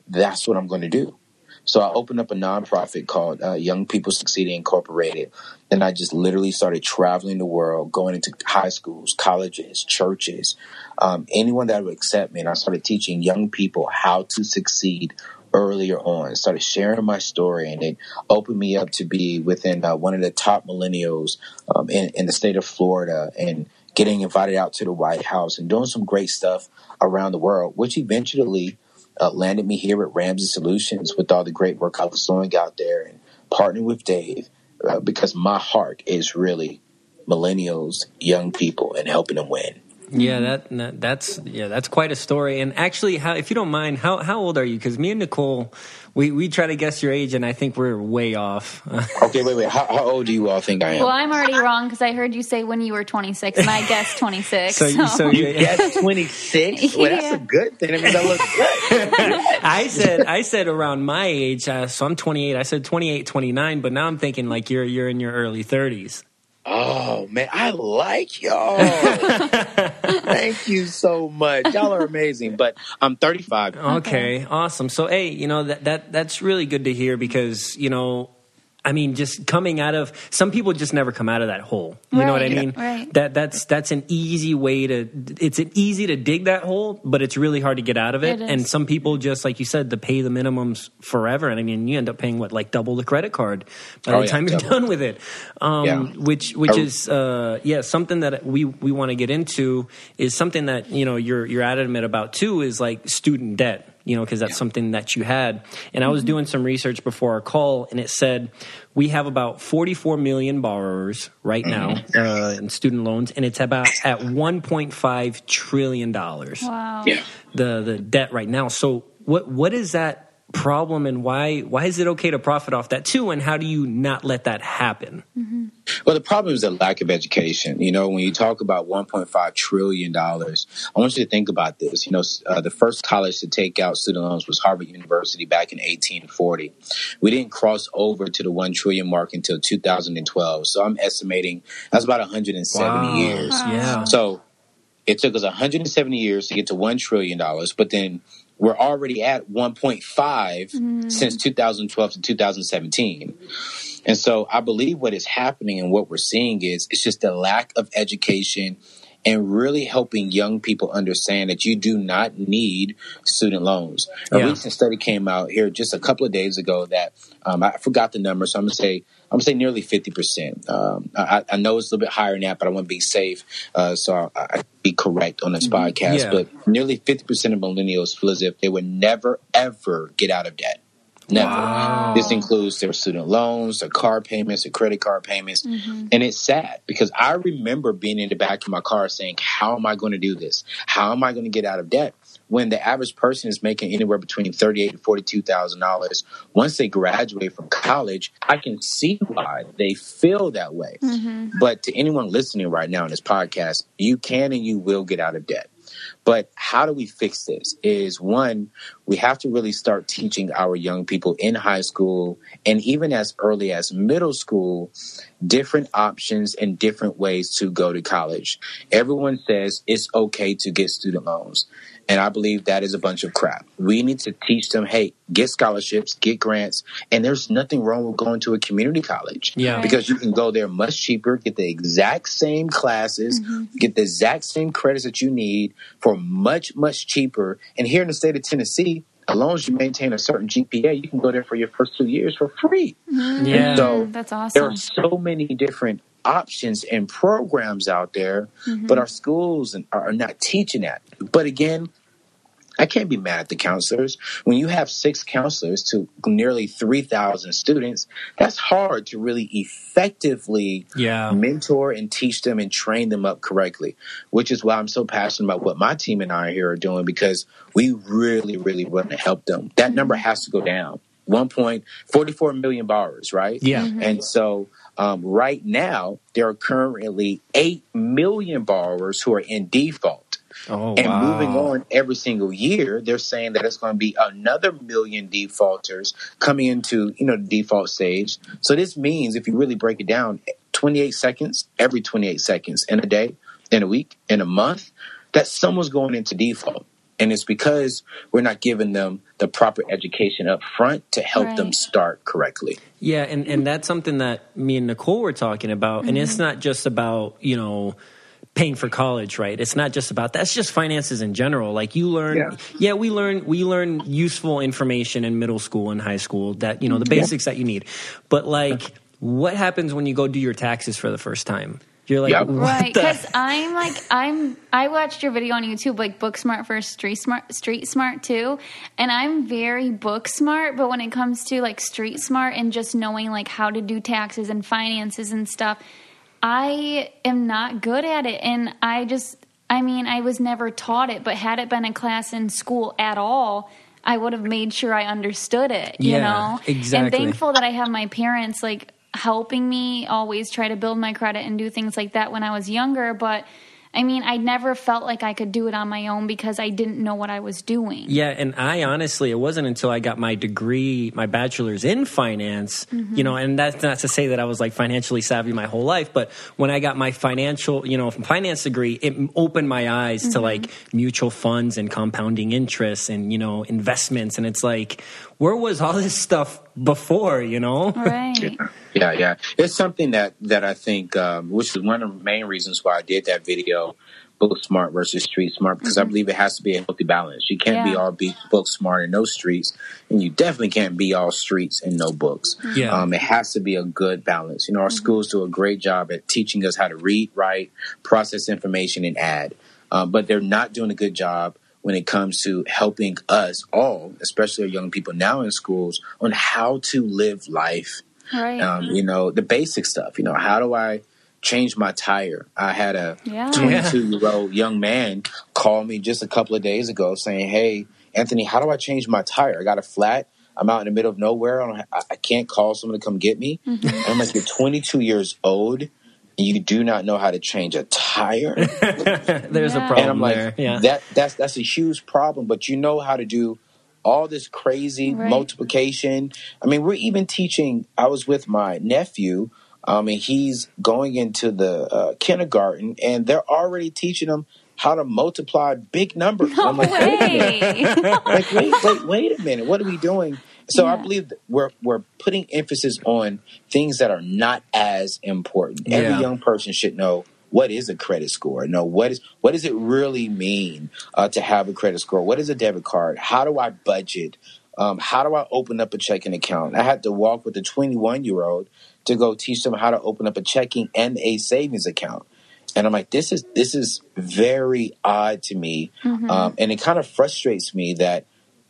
S4: That's what I'm going to do. So I opened up a nonprofit called uh, Young People Succeeding Incorporated. And I just literally started traveling the world, going into high schools, colleges, churches, um, anyone that would accept me. And I started teaching young people how to succeed earlier on. Started sharing my story, and it opened me up to be within uh, one of the top millennials um, in, in the state of Florida and getting invited out to the White House and doing some great stuff around the world, which eventually uh, landed me here at Ramsey Solutions with all the great work I was doing out there and partnering with Dave uh, because my heart is really millennials, young people, and helping them win.
S2: Yeah, that, that, that's yeah, that's quite a story. And actually, how, if you don't mind, how how old are you? Because me and Nicole, we, we try to guess your age, and I think we're way off.
S4: okay, wait, wait. How, how, old do you all think I am?
S3: Well, I'm already wrong because I heard you say when you were 26, and I guessed 26.
S4: so, so. so you guessed 26? Well, that's yeah. a good thing. I mean, that looks good.
S2: I said I said around my age, uh, so I'm 28. I said 28, 29, but now I'm thinking like you're you're in your early 30s.
S4: Oh man, I like y'all. Thank you so much. Y'all are amazing. But I'm 35.
S2: Okay, awesome. So hey, you know that that that's really good to hear because you know I mean, just coming out of some people just never come out of that hole. You right, know what I mean?
S3: Right.
S2: That that's that's an easy way to. It's an easy to dig that hole, but it's really hard to get out of it. it and some people just like you said to pay the minimums forever. And I mean, you end up paying what like double the credit card by oh, the time yeah, you're double. done with it. Um, yeah. Which which is uh, yeah something that we we want to get into is something that you know you're you're adamant about too is like student debt you know, because that's yeah. something that you had. And I was mm-hmm. doing some research before our call, and it said we have about 44 million borrowers right mm-hmm. now uh, in student loans, and it's about at 1.5 trillion dollars.
S3: Wow. Yeah.
S2: The the debt right now. So what what is that problem and why why is it okay to profit off that too? And how do you not let that happen?
S4: Mm-hmm. well the problem is the lack of education. You know when you talk about 1.5 trillion dollars i want you to think about this. You know uh, the first college to take out student loans was harvard university back in 1840 we didn't cross over to the 1 trillion mark until 2012 so i'm estimating that's about 170 wow. years.
S2: Yeah.
S4: So it took us 170 years to get to $1 trillion but then we're already at 1.5 mm. since 2012 to 2017. And so I believe what is happening and what we're seeing is it's just a lack of education and really helping young people understand that you do not need student loans. A yeah. recent study came out here just a couple of days ago that um, I forgot the number, so I'm gonna say I'm gonna say nearly 50 percent. Um, I, I, know it's a little bit higher than that, but I want to be safe, uh, so I, I, be correct on this mm-hmm. podcast. Yeah. But nearly 50 percent of millennials feel as if they would never ever get out of debt. Never. Wow. This includes their student loans, their car payments, their credit card payments. Mm-hmm. And it's sad because I remember being in the back of my car saying, How am I going to do this? How am I going to get out of debt? When the average person is making anywhere between thirty-eight to forty-two thousand dollars, once they graduate from college, I can see why they feel that way. Mm-hmm. But to anyone listening right now in this podcast, you can and you will get out of debt. But how do we fix this? Is one, we have to really start teaching our young people in high school and even as early as middle school different options and different ways to go to college. Everyone says it's okay to get student loans. And I believe that is a bunch of crap. We need to teach them, hey, get scholarships, get grants, and there's nothing wrong with going to a community college.
S2: Yeah.
S4: Because you can go there much cheaper, get the exact same classes, mm-hmm. get the exact same credits that you need for much, much cheaper. And here in the state of Tennessee, as long as you maintain a certain GPA, you can go there for your first two years for free.
S3: Mm-hmm. Yeah.
S4: so
S3: that's awesome.
S4: There are so many different options and programs out there, mm-hmm. but our schools are not teaching that. But again, I can't be mad at the counselors. When you have six counselors to nearly 3,000 students, that's hard to really effectively
S2: yeah.
S4: mentor and teach them and train them up correctly, which is why I'm so passionate about what my team and I here are doing because we really, really want to help them. That number has to go down. 1.44 million borrowers, right?
S2: Yeah. Mm-hmm.
S4: And so um, right now, there are currently 8 million borrowers who are in default.
S2: Oh,
S4: and
S2: wow.
S4: moving on every single year, they're saying that it's going to be another million defaulters coming into, you know, the default stage. So this means if you really break it down, 28 seconds, every 28 seconds in a day, in a week, in a month, that someone's going into default. And it's because we're not giving them the proper education up front to help right. them start correctly.
S2: Yeah, and, and that's something that me and Nicole were talking about. Mm-hmm. And it's mm-hmm. not just about, you know, paying for college, right? It's not just about that, that's just finances in general. Like you learn, yeah, yeah we learn we learn useful information in middle school and high school that you know the basics yeah. that you need. But like, what happens when you go do your taxes for the first time? You're like,
S4: Yep.
S2: what
S3: Right, because I'm like I'm. I watched your video on YouTube, like Book Smart versus Street Smart, Street Smart too, and I'm very book smart. But when it comes to like Street Smart and just knowing like how to do taxes and finances and stuff, I am not good at it, and I just. I mean, I was never taught it, but had it been a class in school at all, I would have made sure I understood it. You
S2: Yeah,
S3: know,
S2: exactly.
S3: And thankful that I have my parents like helping me always try to build my credit and do things like that when I was younger. But I mean, I never felt like I could do it on my own because I didn't know what I was doing.
S2: Yeah, and I honestly, it wasn't until I got my degree, my bachelor's in finance,
S3: Mm-hmm.
S2: you know, and that's not to say that I was like financially savvy my whole life, but when I got my financial, you know, finance degree, it opened my eyes
S3: Mm-hmm.
S2: to like mutual funds and compounding interest and, you know, investments. And it's like, where was all this stuff before, you know?
S3: Right.
S4: Yeah, yeah. It's something that that I think, um, which is one of the main reasons why I did that video, book smart versus street smart, because I believe it has to be a healthy balance. You can't be
S3: Mm-hmm.
S4: All be book smart and no streets, and you definitely can't be all streets and no books.
S2: Yeah.
S4: Um, it has to be a good balance. You know, our schools do a great job at teaching us how to read, write, process information, and add, um, but they're not doing a good job when it comes to helping us all, especially our young people now in schools, on how to live life
S3: Right.
S4: um, you know, the basic stuff. You know, how do I change my tire? I had a
S3: Yeah.
S4: 22 year old young man call me just a couple of days ago saying, Hey, Anthony, how do I change my tire? I got a flat. I'm out in the middle of nowhere. I, don't, I can't call someone to come get me.
S3: Mm-hmm.
S4: I'm like, You're 22 years old you do not know how to change a tire?
S2: There's a problem
S4: and I'm like,
S2: there. Yeah.
S4: that that's that's a huge problem. But you know how to do all this crazy
S3: Right.
S4: multiplication. I mean, we're even teaching. I was with my nephew, um, and he's going into the uh, kindergarten, and they're already teaching him how to multiply big numbers.
S3: No
S4: I'm like, wait a minute.
S3: way.
S4: like, wait, wait, wait a minute. What are we doing? So I believe that we're we're putting emphasis on things that are not as important.
S2: Yeah.
S4: Every young person should know what is a credit score. Know what is what does it really mean uh, to have a credit score? What is a debit card? How do I budget? Um, how do I open up a checking account? I had to walk with a 21 year old to go teach them how to open up a checking and a savings account. And I'm like, this is this is very odd to me, um, and it kind of frustrates me that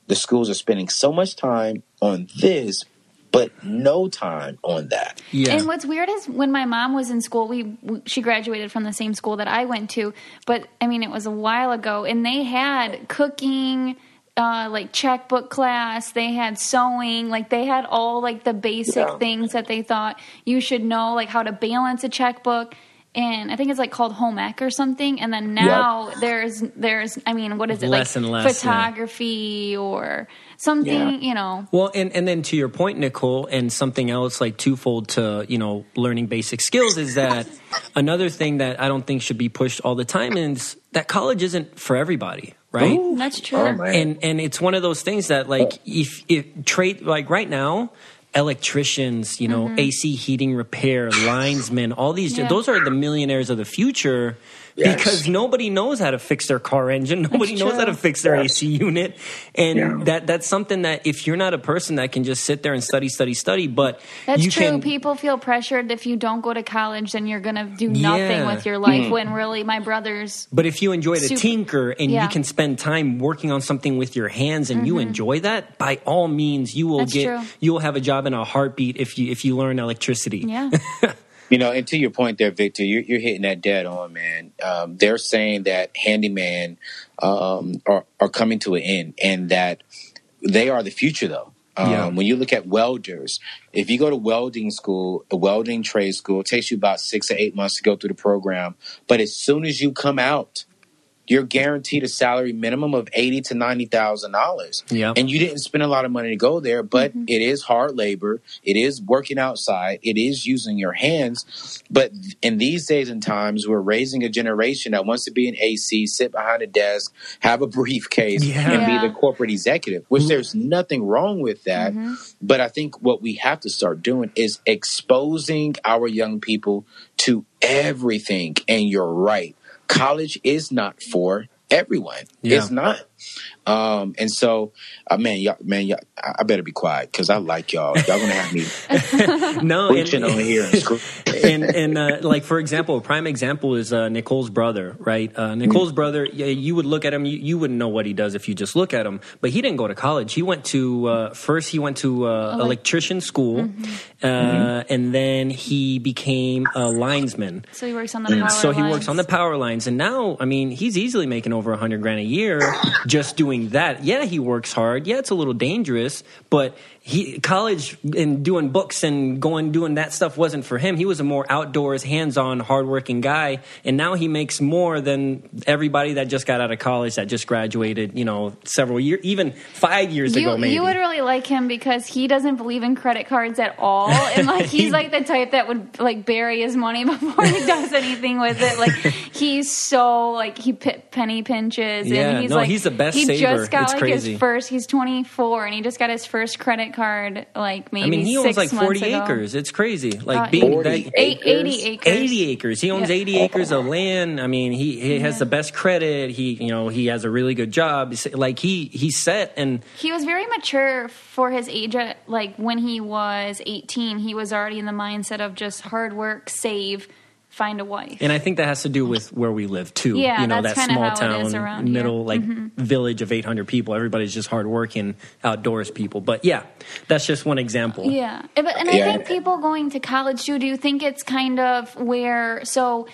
S4: the schools are spending so much time on this, but no time on that.
S2: yeah.
S3: And what's weird is when my mom was in school, we she graduated from the same school that I went to, but I mean it was a while ago, and they had cooking, uh, like checkbook class. They had sewing, like they had all like the basic
S4: Yeah.
S3: things that they thought you should know, like how to balance a checkbook. And I think it's like called home ec or something. And then now there's there's I mean what is it
S2: Less
S3: like
S2: and less, yeah.
S3: photography or something
S4: Yeah.
S3: you know
S2: Well, and, and then to your point, Nicole, and something else like twofold to, you know, learning basic skills is that another thing that I don't think should be pushed all the time is that college isn't for everybody, right?
S3: that's true.
S4: Oh
S2: And and it's one of those things that like oh. if if trade like right now, electricians, you know, AC heating repair, linesmen, all these
S3: Mm-hmm. Yeah.
S2: those are the millionaires of the future.
S4: Yes.
S2: Because nobody knows how to fix their car engine. Nobody knows how to fix their
S4: Yes.
S2: AC unit. And
S4: Yeah.
S2: that that's something that if you're not a person that can just sit there and study, study, study, but
S3: That's
S2: you
S3: true.
S2: can
S3: People feel pressured if you don't go to college, then you're going to do nothing
S2: Yeah.
S3: with your life.
S4: Mm.
S3: When really, my brothers,
S2: But if you enjoy to
S3: Super-
S2: tinker and
S3: Yeah.
S2: you can spend time working on something with your hands and you enjoy that, by all means, you will
S3: Mm-hmm. That's
S2: get
S3: true.
S2: you will have a job in a heartbeat if you if you learn electricity.
S3: yeah,
S4: You know, and to your point there, Victor, you're, you're hitting that dead on, man. Um, they're saying that handyman um, are, are coming to an end and that they are the future, though. Um,
S2: Yeah.
S4: When you look at welders, if you go to welding school, a welding trade school, it takes you about six or eight months to go through the program. But as soon as you come out, you're guaranteed a salary minimum of eighty to ninety thousand dollars.
S2: Yeah.
S4: And you didn't spend a lot of money to go there, but mm-hmm. it is hard labor. It is working outside. It is using your hands. But in these days and times, we're raising a generation that wants to be an AC, sit behind a desk, have a briefcase,
S2: Yeah.
S4: and
S3: Yeah.
S4: be the corporate executive. Which mm-hmm. there's nothing wrong with that. Mm-hmm. But I think what we have to start doing is exposing our young people to everything. And you're right. College is not for everyone.
S2: Yeah.
S4: It's not. Um, and so, uh, man, y'all, man, y'all, I better be quiet because I like y'all. Y'all gonna have me
S2: no,
S4: preaching on here.
S2: and and uh, like for example, a prime example is uh, Nicole's brother, right? Uh, Nicole's mm brother, yeah, you would look at him, you, you, wouldn't know what he does if you just look at him. But he didn't go to college. He went to uh, first he went to uh, electrician school, mm-hmm. mm-hmm. and then he became a linesman.
S3: So he works on the power.
S2: So
S3: he
S2: lines. works on the power lines, and now I mean he's easily making over a hundred grand a year just doing that, yeah, he works hard. Yeah, it's a little dangerous, but he college and doing books and going doing that stuff wasn't for him. He was a more outdoors, hands-on, hardworking guy, and now he makes more than everybody that just got out of college that just graduated. You know, several years, even five years
S3: you,
S2: ago. Maybe
S3: you would really like him because he doesn't believe in credit cards at all, and like he's he, like the type that would like bury his money before he does anything with it. Like he's so like he penny pinches,
S2: yeah,
S3: and he's
S2: no,
S3: like
S2: he's the best.
S3: He
S2: saver.
S3: just got
S2: it's
S3: like
S2: crazy.
S3: his first. He's 24, and he just got his first credit card like maybe
S2: I mean, he owns like 40
S3: ago.
S2: acres. It's crazy. Like
S3: uh,
S2: being
S4: 40
S2: that,
S3: eight, 80 acres.
S2: 80 acres. He owns
S3: Yeah.
S2: 80 acres of land. I mean, he, he has the best credit. He, you know, he has a really good job. He's- Like he he's set and
S3: He was very mature for his age. At, like when he was 18, he was already in the mindset of just hard work, save, find a wife.
S2: and I think that has to do with where we live too.
S3: Yeah,
S2: you know,
S3: that's
S2: that
S3: kinda
S2: small
S3: how it is
S2: town,
S3: around
S2: middle
S3: here.
S2: like village of 800 people. Everybody's just hardworking, outdoors people. But yeah, that's just one example.
S3: Yeah, Eh, but and I
S4: Yeah.
S3: think people going to college too. Do you think it's kind of where so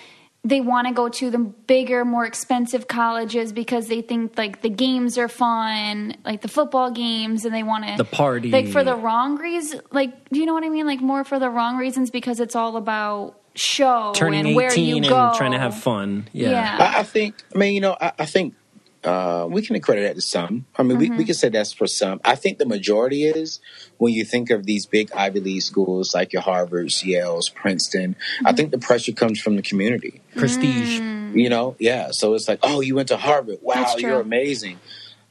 S3: they want to go to the bigger, more expensive colleges because they think like the games are fun, like the football games, and they want to
S2: The party.
S3: like for the wrong reasons. Like, do you know what I mean? Like more for the wrong reasons because it's all about show
S2: Turning
S3: and where
S2: 18
S3: you
S2: and
S3: go,
S2: trying to have fun. Yeah.
S3: Yeah.
S4: I, I think. I mean, you know, I, I think uh, we can accredit that to some. I mean, we, we mm-hmm. can say that's for some. I think the majority is when you think of these big Ivy League schools like your Harvards, Yale's, Princeton. I mm-hmm. think the pressure comes from the community.
S2: Prestige. Mm.
S4: You know, yeah. So it's like, oh, you went to Harvard. Wow, you're amazing.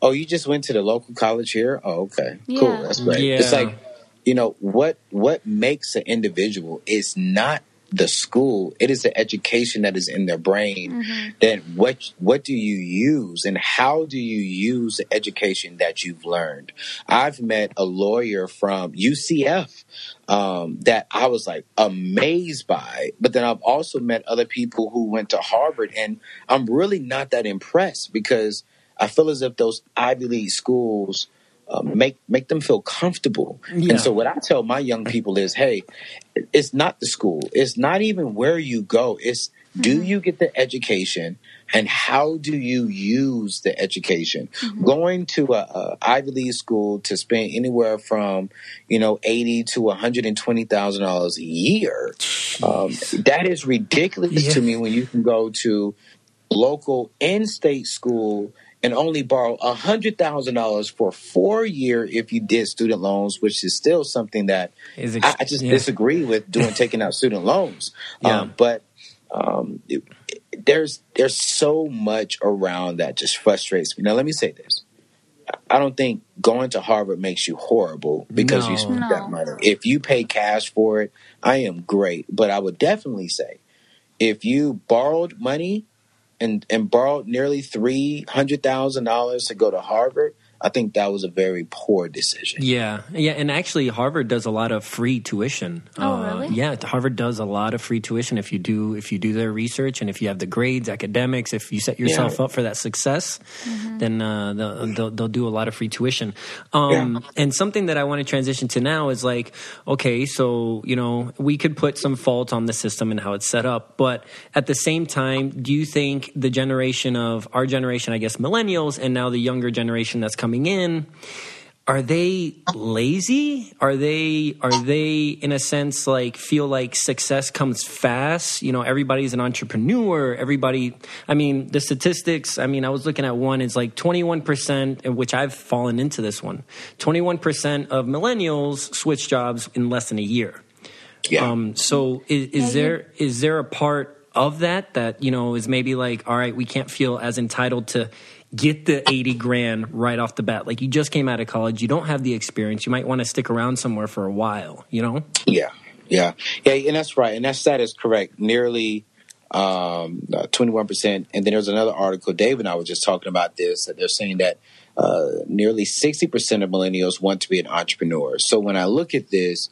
S4: Oh, you just went to the local college here. Oh, okay,
S3: Yeah.
S4: cool. That's great.
S2: Yeah.
S4: It's like, you know, what what makes an individual is not the school. It is the education that is in their brain. Then what what do you use and how do you use the education that you've learned? I've met a lawyer from UCF um, that I was like amazed by. But then I've also met other people who went to Harvard, and I'm really not that impressed because I feel as if those Ivy League schools um, make make them feel comfortable.
S2: Yeah.
S4: And so what I tell my young people is, hey, it's not the school. It's not even where you go. It's do you get the education and how do you use the education? Going to a, a Ivy League school to spend anywhere from you know eighty to one hundred and twenty thousand dollars a year, um, that is ridiculous to me. When you can go to local in-state school and only borrow a hundred thousand dollars for four year if you did student loans, which is still something that
S2: Is ex-
S4: I, I just
S2: yeah.
S4: disagree with doing taking out student loans.
S2: Yeah.
S4: Um, but um, it- it- there's there's so much around that just frustrates me. Now let me say this. I don't think going to Harvard makes you horrible because you
S2: No.
S4: spent
S3: No.
S4: that money. If you pay cash for it, I am great. But I would definitely say if you borrowed money and and borrowed nearly three hundred thousand dollars to go to Harvard, I think that was a very poor decision.
S2: Yeah, yeah, and actually, Harvard does a lot of free tuition.
S3: Oh,
S2: Uh,
S3: really?
S2: Yeah, Harvard does a lot of free tuition if you do if you do their research and if you have the grades, academics. If you set yourself
S4: Yeah.
S2: up for that success, then uh, they'll, they'll they'll do a lot of free tuition. Um, And something that I want to transition to now is like, okay, so you know, we could put some fault on the system and how it's set up, but at the same time, do you think the generation of our generation, I guess, millennials, and now the younger generation that's coming in? are they lazy? Are they are they in a sense like feel like success comes fast? You know everybody's an entrepreneur. Everybody i mean the statistics i mean i was looking at one it's like 21% in which i've fallen into this one. 21% of millennials switch jobs in less than a year.
S4: Yeah.
S2: um, so is, is there is there a part of that that you know is maybe like all right we can't feel as entitled to get the 80 grand right off the bat. Like you just came out of college. You don't have the experience. You might want to stick around somewhere for a while you know?
S4: Yeah, yeah, yeah, and that's right, and that's that is correct. Nearly um, uh, 21%. And then there's another article, Dave and I were just talking about this, that they're saying that uh, nearly 60% of millennials want to be an entrepreneur. So when I look at this,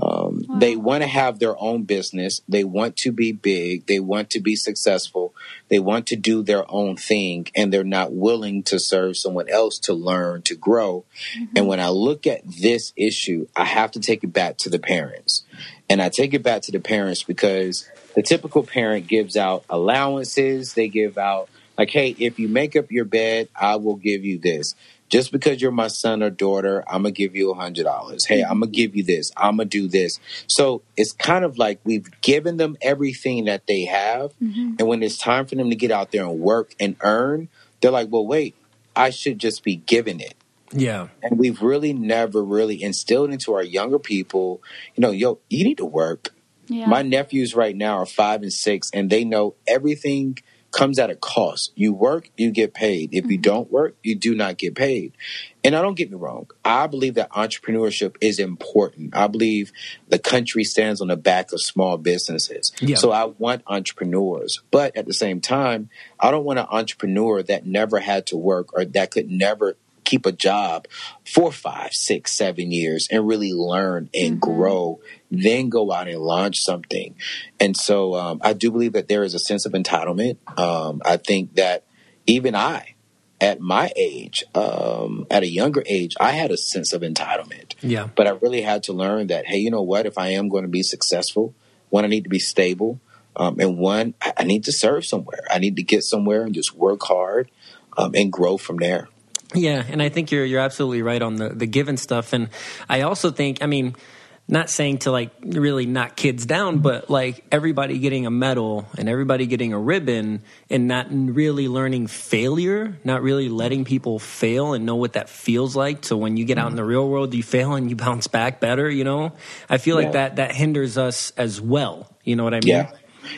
S4: um, wow. They want to have their own business. They want to be big. They want to be successful. They want to do their own thing, and they're not willing to serve someone else to learn, to grow. Mm-hmm. And when I look at this issue, I have to take it back to the parents. And I take it back to the parents because the typical parent gives out allowances, they give out like, hey, if you make up your bed, I will give you this. Just because you're my son or daughter, I'm gonna give you a hundred dollars. Hey, I'm gonna give you this. I'm gonna do this. So it's kind of like we've given them everything that they have, mm-hmm. and when it's time for them to get out there and work and earn, they're like, well, wait, I should just be given it.
S2: Yeah.
S4: And we've really never really instilled into our younger people, you know, yo, you need to work. Yeah. My nephews right now are five and six, and they know everything comes at a cost. You work, you get paid. If you mm-hmm. don't work, you do not get paid. And I don't get me wrong. I believe that entrepreneurship is important. I believe the country stands on the back of small businesses. Yeah. So I want entrepreneurs. But at the same time, I don't want an entrepreneur that never had to work or that could never keep a job for five, six, seven years and really learn and mm-hmm. grow, then go out and launch something. And so um, I do believe that there is a sense of entitlement. Um, I think that even I, at my age, um, at a younger age, I had a sense of entitlement.
S2: Yeah.
S4: But I really had to learn that, hey, you know what? If I am going to be successful, one, I need to be stable. Um, and one, I need to serve somewhere. I need to get somewhere and just work hard um, and grow from there.
S2: Yeah, and I think you're you're absolutely right on the the given stuff, and I also think, I mean, not saying to like really knock kids down, mm-hmm. but like everybody getting a medal and everybody getting a ribbon and not really learning failure, not really letting people fail and know what that feels like. So when you get out in mm-hmm. the real world, you fail and you bounce back better, you know? I feel yeah. like that that hinders us as well. You know what I mean?
S4: Yeah.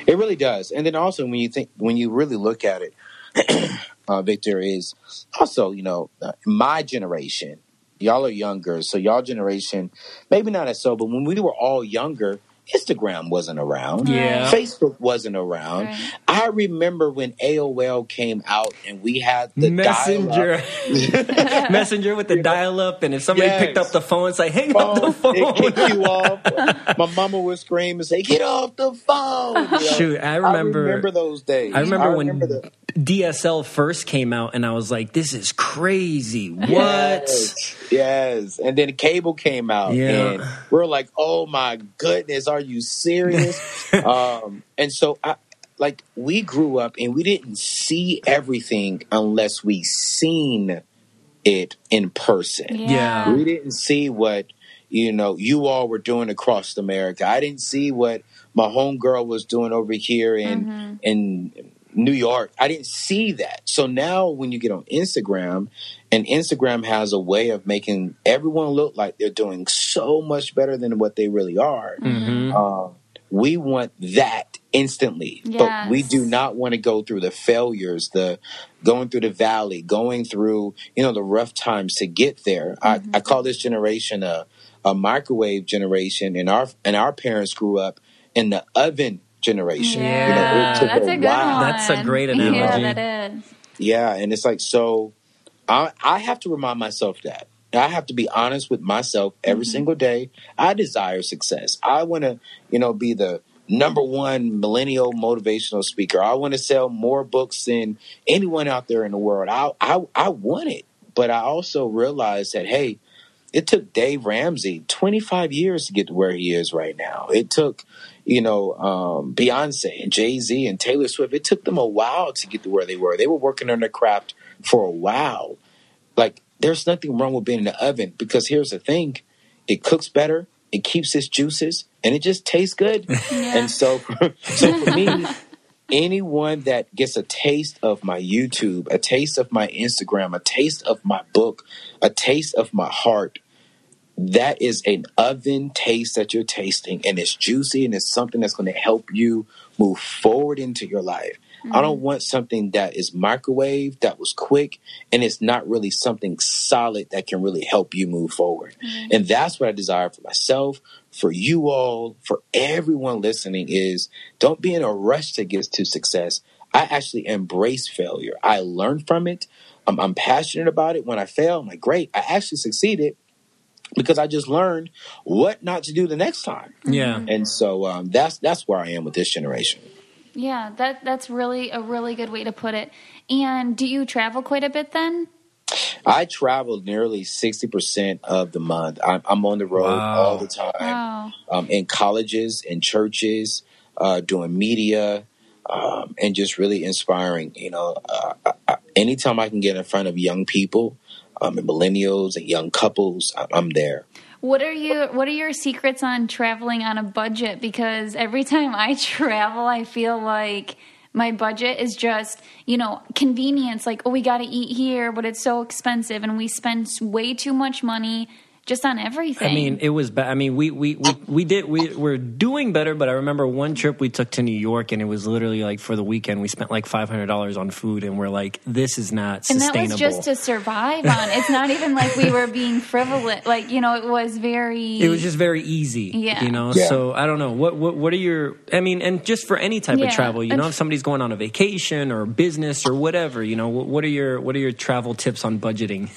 S4: It really does. And then also when you think when you really look at it, uh, Victor, is also, you know, uh, my generation. Y'all are younger, so y'all generation, maybe not as so, but when we were all younger, Instagram wasn't around.
S2: Yeah.
S4: Facebook wasn't around. Right. I remember when AOL came out and we had the
S2: messenger, messenger with the dial up, and if somebody yes. picked up the phone, it's like hang phone, up the phone.
S4: It kicked you off. My mama would scream and say, "Get off the phone!" You
S2: know? Shoot, I remember.
S4: I remember those days.
S2: I remember, I remember when the, DSL first came out, and I was like, "This is crazy! What?"
S4: Yes, yes. and then cable came out, yeah. and we're like, "Oh my goodness, are you serious?" um, and so, I, like, we grew up, and we didn't see everything unless we seen it in person.
S2: Yeah, yeah.
S4: we didn't see what you know you all were doing across America. I didn't see what my homegirl was doing over here in mm-hmm. in New York. I didn't see that. So now when you get on Instagram, and Instagram has a way of making everyone look like they're doing so much better than what they really are. Mm-hmm. Uh, we want that instantly, yes. but we do not want to go through the failures, the going through the valley, going through you know the rough times to get there. Mm-hmm. I, I call this generation a, a microwave generation, and our and our parents grew up in the oven generation.
S3: Yeah, you know, that's a, a good while.
S2: one. That's a great analogy.
S3: Yeah, that is.
S4: Yeah, and it's like so. I I have to remind myself that I have to be honest with myself every mm-hmm. single day. I desire success. I want to, you know, be the number one millennial motivational speaker. I want to sell more books than anyone out there in the world. I I I want it, but I also realize that hey, it took Dave Ramsey 25 years to get to where he is right now. It took, you know, um, Beyonce and Jay Z and Taylor Swift. It took them a while to get to where they were. They were working on their craft for a while. Like, there's nothing wrong with being in the oven because here's the thing it cooks better, it keeps its juices, and it just tastes good. Yeah. And so, so for me, anyone that gets a taste of my YouTube, a taste of my Instagram, a taste of my book, a taste of my heart, that is an oven taste that you're tasting and it's juicy and it's something that's going to help you move forward into your life. Mm-hmm. I don't want something that is microwave, that was quick, and it's not really something solid that can really help you move forward. Mm-hmm. And that's what I desire for myself, for you all, for everyone listening is don't be in a rush to get to success. I actually embrace failure. I learn from it. I'm, I'm passionate about it. When I fail, I'm like, great, I actually succeeded because I just learned what not to do the next time.
S2: Yeah.
S4: And so um, that's that's where I am with this generation.
S3: Yeah, that that's really a really good way to put it. And do you travel quite a bit then?
S4: I travel nearly sixty percent of the month. I'm, I'm on the road wow. all the time, wow. um, in colleges, in churches, uh, doing media, um, and just really inspiring. You know, uh, I, anytime I can get in front of young people, um, and millennials and young couples, I'm there.
S3: What are you? What are your secrets on traveling on a budget? Because every time I travel, I feel like my budget is just you know convenience. Like, oh, we got to eat here, but it's so expensive, and we spend way too much money just on everything.
S2: I mean, it was bad. I mean, we, we, we, we did, we were doing better, but I remember one trip we took to New York and it was literally like for the weekend, we spent like $500 on food and we're like, this is not sustainable.
S3: And that was just to survive on. It's not even like we were being frivolous. Like, you know, it was very.
S2: It was just very easy.
S3: Yeah.
S2: You know,
S4: yeah.
S2: so I don't know. What, what, what are your, I mean, and just for any type yeah. of travel, you know, if somebody's going on a vacation or business or whatever, you know, what, what are your, what are your travel tips on budgeting?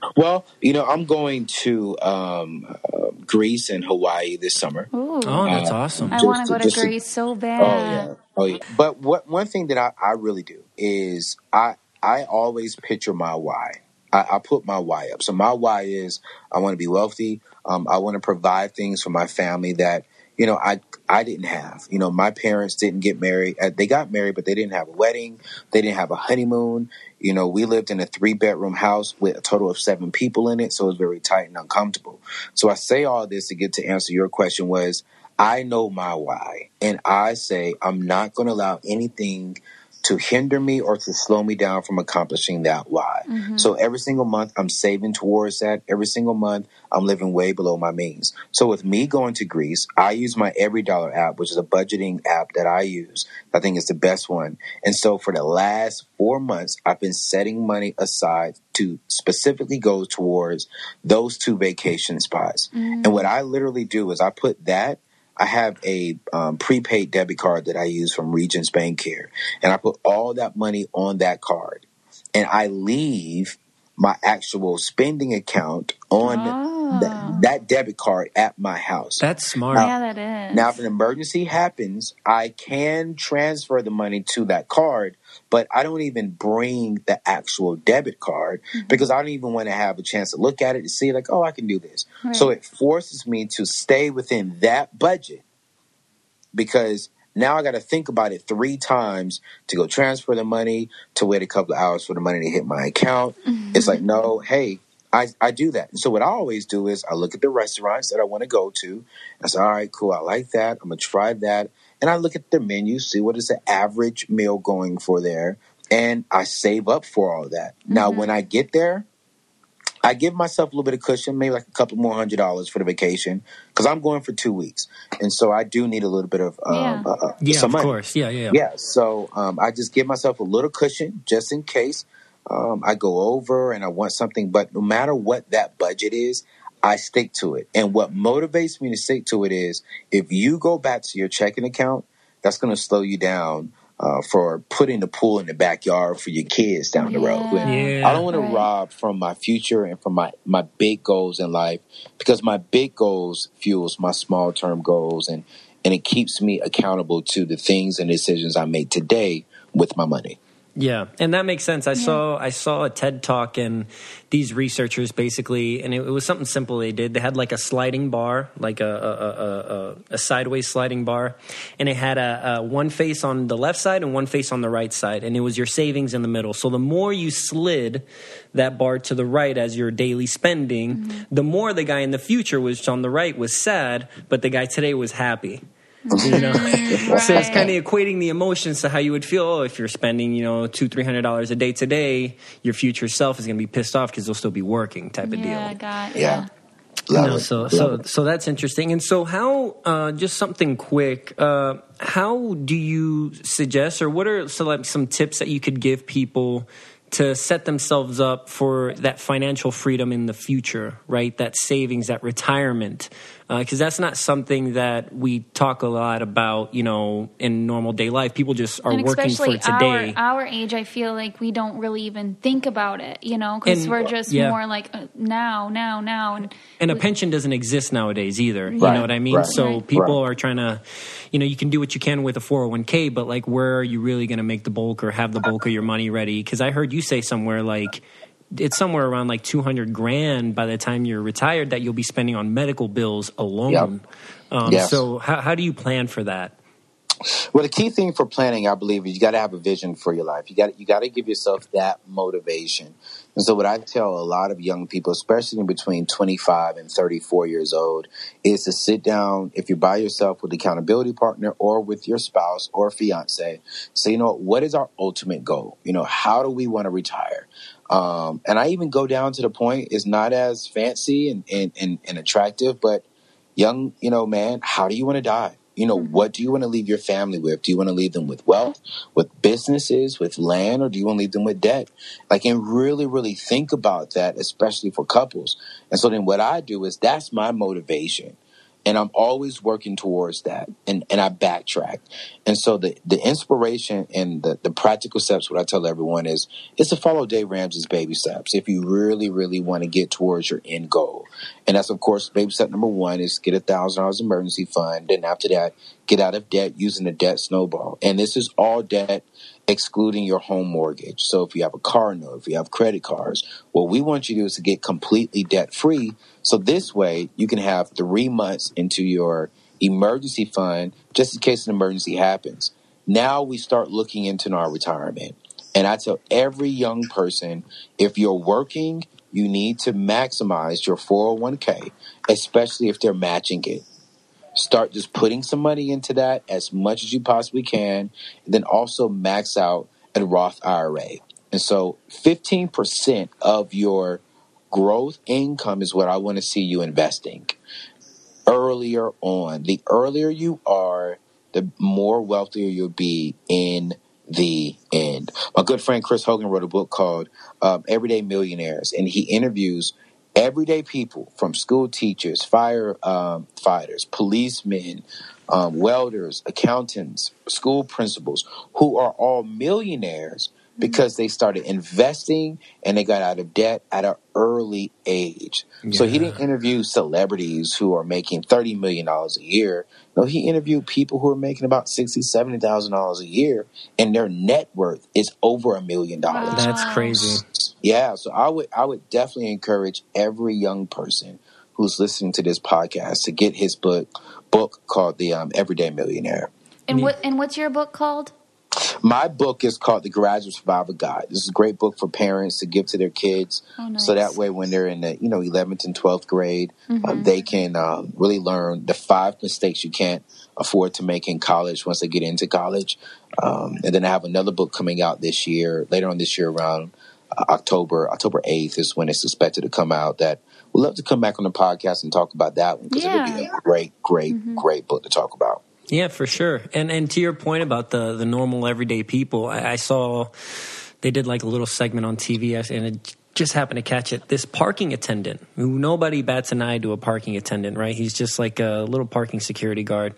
S4: well, you know, I'm going to, um, uh, Greece and Hawaii this summer.
S3: Ooh.
S2: Oh, that's uh, awesome!
S3: I want to go to Greece so bad.
S4: Oh yeah, oh yeah. But what one thing that I, I really do is I I always picture my why. I, I put my why up. So my why is I want to be wealthy. Um, I want to provide things for my family that you know I I didn't have. You know, my parents didn't get married. Uh, they got married, but they didn't have a wedding. They didn't have a honeymoon. You know, we lived in a three bedroom house with a total of seven people in it, so it was very tight and uncomfortable. So I say all this to get to answer your question was I know my why, and I say I'm not going to allow anything to hinder me or to slow me down from accomplishing that why. Mm-hmm. So every single month I'm saving towards that. Every single month I'm living way below my means. So with me going to Greece, I use my EveryDollar app, which is a budgeting app that I use. I think it's the best one. And so for the last four months, I've been setting money aside to specifically go towards those two vacation spots. Mm-hmm. And what I literally do is I put that I have a um, prepaid debit card that I use from Regions Bank here, and I put all that money on that card, and I leave my actual spending account on oh. that, that, debit card at my house.
S2: That's smart.
S3: Now, yeah, that is.
S4: Now, if an emergency happens, I can transfer the money to that card, but I don't even bring the actual debit card mm-hmm. because I don't even want to have a chance to look at it to see, like, oh, I can do this. Right. So it forces me to stay within that budget because now I got to think about it three times to go transfer the money, to wait a couple of hours for the money to hit my account. Mm-hmm. It's like, no, hey, I, I do that. And so what I always do is I look at the restaurants that I want to go to. And I say, all right, cool, I like that. I'm going to try that. And I look at the menu, see what is the average meal going for there. And I save up for all that. Mm-hmm. Now, when I get there, I give myself a little bit of cushion, maybe like a couple more hundred dollars for the vacation, because I'm going for two weeks, and so I do need a little bit of um,
S3: yeah,
S4: uh, uh
S2: yeah
S4: some
S2: of
S4: money.
S2: course, yeah, yeah,
S4: yeah. So um, I just give myself a little cushion just in case um, I go over and I want something. But no matter what that budget is, I stick to it. And what motivates me to stick to it is if you go back to your checking account, that's going to slow you down uh, for putting the pool in the backyard for your kids down the road.
S2: Yeah,
S4: I don't want
S3: right.
S4: to rob from my future and from my, my big goals in life because my big goals fuels my small term goals and, and it keeps me accountable to the things and decisions I make today with my money.
S2: Yeah, and that makes sense. I yeah. saw I saw a TED talk and these researchers basically, and it, it, was something simple they did. They had like a sliding bar, like a a, a, a sideways sliding bar, and it had a, a, one face on the left side and one face on the right side, and it was your savings in the middle. So the more you slid that bar to the right as your daily spending, mm-hmm. the more the guy in the future was on the right was sad, but the guy today was happy. You know, right. so it's kind of equating the emotions to how you would feel oh, if you're spending, you know, two, three hundred dollars a day today. Your future self is going to be pissed off because they'll still be working, type of
S3: yeah,
S2: deal.
S3: God,
S4: yeah. Love
S2: no,
S4: it.
S2: so
S4: Love
S2: so
S4: it.
S2: so that's interesting. And so, how? Uh, just something quick. Uh, how do you suggest, or what are so like some tips that you could give people to set themselves up for that financial freedom in the future? Right, that savings, that retirement, because that's not something that we talk a lot about. You know, in normal day life, people just are
S3: and
S2: working
S3: especially
S2: for today.
S3: our our age, I feel like we don't really even think about it, you know, because we're just
S2: yeah.
S3: more like uh, now, now, now, and
S2: And a pension doesn't exist nowadays either. You know what I mean?
S4: right,
S2: so
S3: Right.
S2: people
S4: right.
S2: are trying to, you know, you can do what you can with a 401k, but like, where are you really going to make the bulk or have the bulk of your money ready? Because I heard you say somewhere like, it's somewhere around like 200 grand by the time you're retired that you'll be spending on medical bills alone. Um,
S4: Yes.
S2: So, how, how do you plan for that?
S4: Well, the key thing for planning, I believe, is you got to have a vision for your life. You got you got to give yourself that motivation. And so, what I tell a lot of young people, especially in between 25 and 34 years old, is to sit down. If you're by yourself with an accountability partner or with your spouse or fiance, say, you know, what is our ultimate goal? You know, how do we want to retire? Um, and I even go down to the point it's not as fancy and, and, and, and attractive, but young, you know, man, how do you want to die? You know, what do you want to leave your family with? Do you want to leave them with wealth, with businesses, with land, or do you want to leave them with debt? Like, and really, really think about that, especially for couples. And so then what I do is that's my motivation. And I'm always working towards that. And, and I backtrack. And so the, the inspiration and the, the practical steps, what I tell everyone is, is to follow Dave Ramsey's baby steps if you really, really want to get towards your end goal. And that's, of course, baby step number one is get a thousand dollars emergency fund. And after that, get out of debt using the debt snowball. And this is all debt excluding your home mortgage. So if you have a car note, if you have credit cards, what we want you to do is to get completely debt free. So this way you can have three months into your emergency fund just in case an emergency happens. Now we start looking into our retirement. And I tell every young person, if you're working, you need to maximize your 401k, especially if they're matching it. Start just putting some money into that as much as you possibly can, and then also max out a Roth IRA. And so 15% of your growth income is what I want to see you investing earlier on. The earlier you are, the more wealthier you'll be in the end. My good friend Chris Hogan wrote a book called um, Everyday Millionaires, and he interviews everyday people from school teachers, fire um, policemen, um, welders, accountants, school principals, who are all millionaires because they started investing and they got out of debt at an early age. So he didn't interview celebrities who are making thirty million dollars a year. No, he interviewed people who are making about sixty, seventy thousand dollars a year, and their net worth is over a million dollars.
S2: That's crazy.
S4: Yeah, so I would I would definitely encourage every young person who's listening to this podcast to get his book book called The um, Everyday Millionaire.
S3: and what and what's your book called?
S4: My book is called The Graduate Survivor Guide. This is a great book for parents to give to their kids,
S3: Oh, nice.
S4: so that way when they're in the you know eleventh and twelfth grade,
S3: Mm-hmm.
S4: um, they can um, really learn the five mistakes you can't afford to make in college once they get into college. Um, and then I have another book coming out this year, later on this year around uh, October October eighth is when it's expected to come out. That we'd love to come back on the podcast and talk about that one because it would be a great, great,
S3: Mm-hmm.
S4: great book to talk about.
S2: Yeah, for sure. And and to your point about the the normal everyday people, I, I saw they did like a little segment on TV, and it just happened to catch it. This parking attendant, who nobody bats an eye to a parking attendant, right? He's just like a little parking security guard.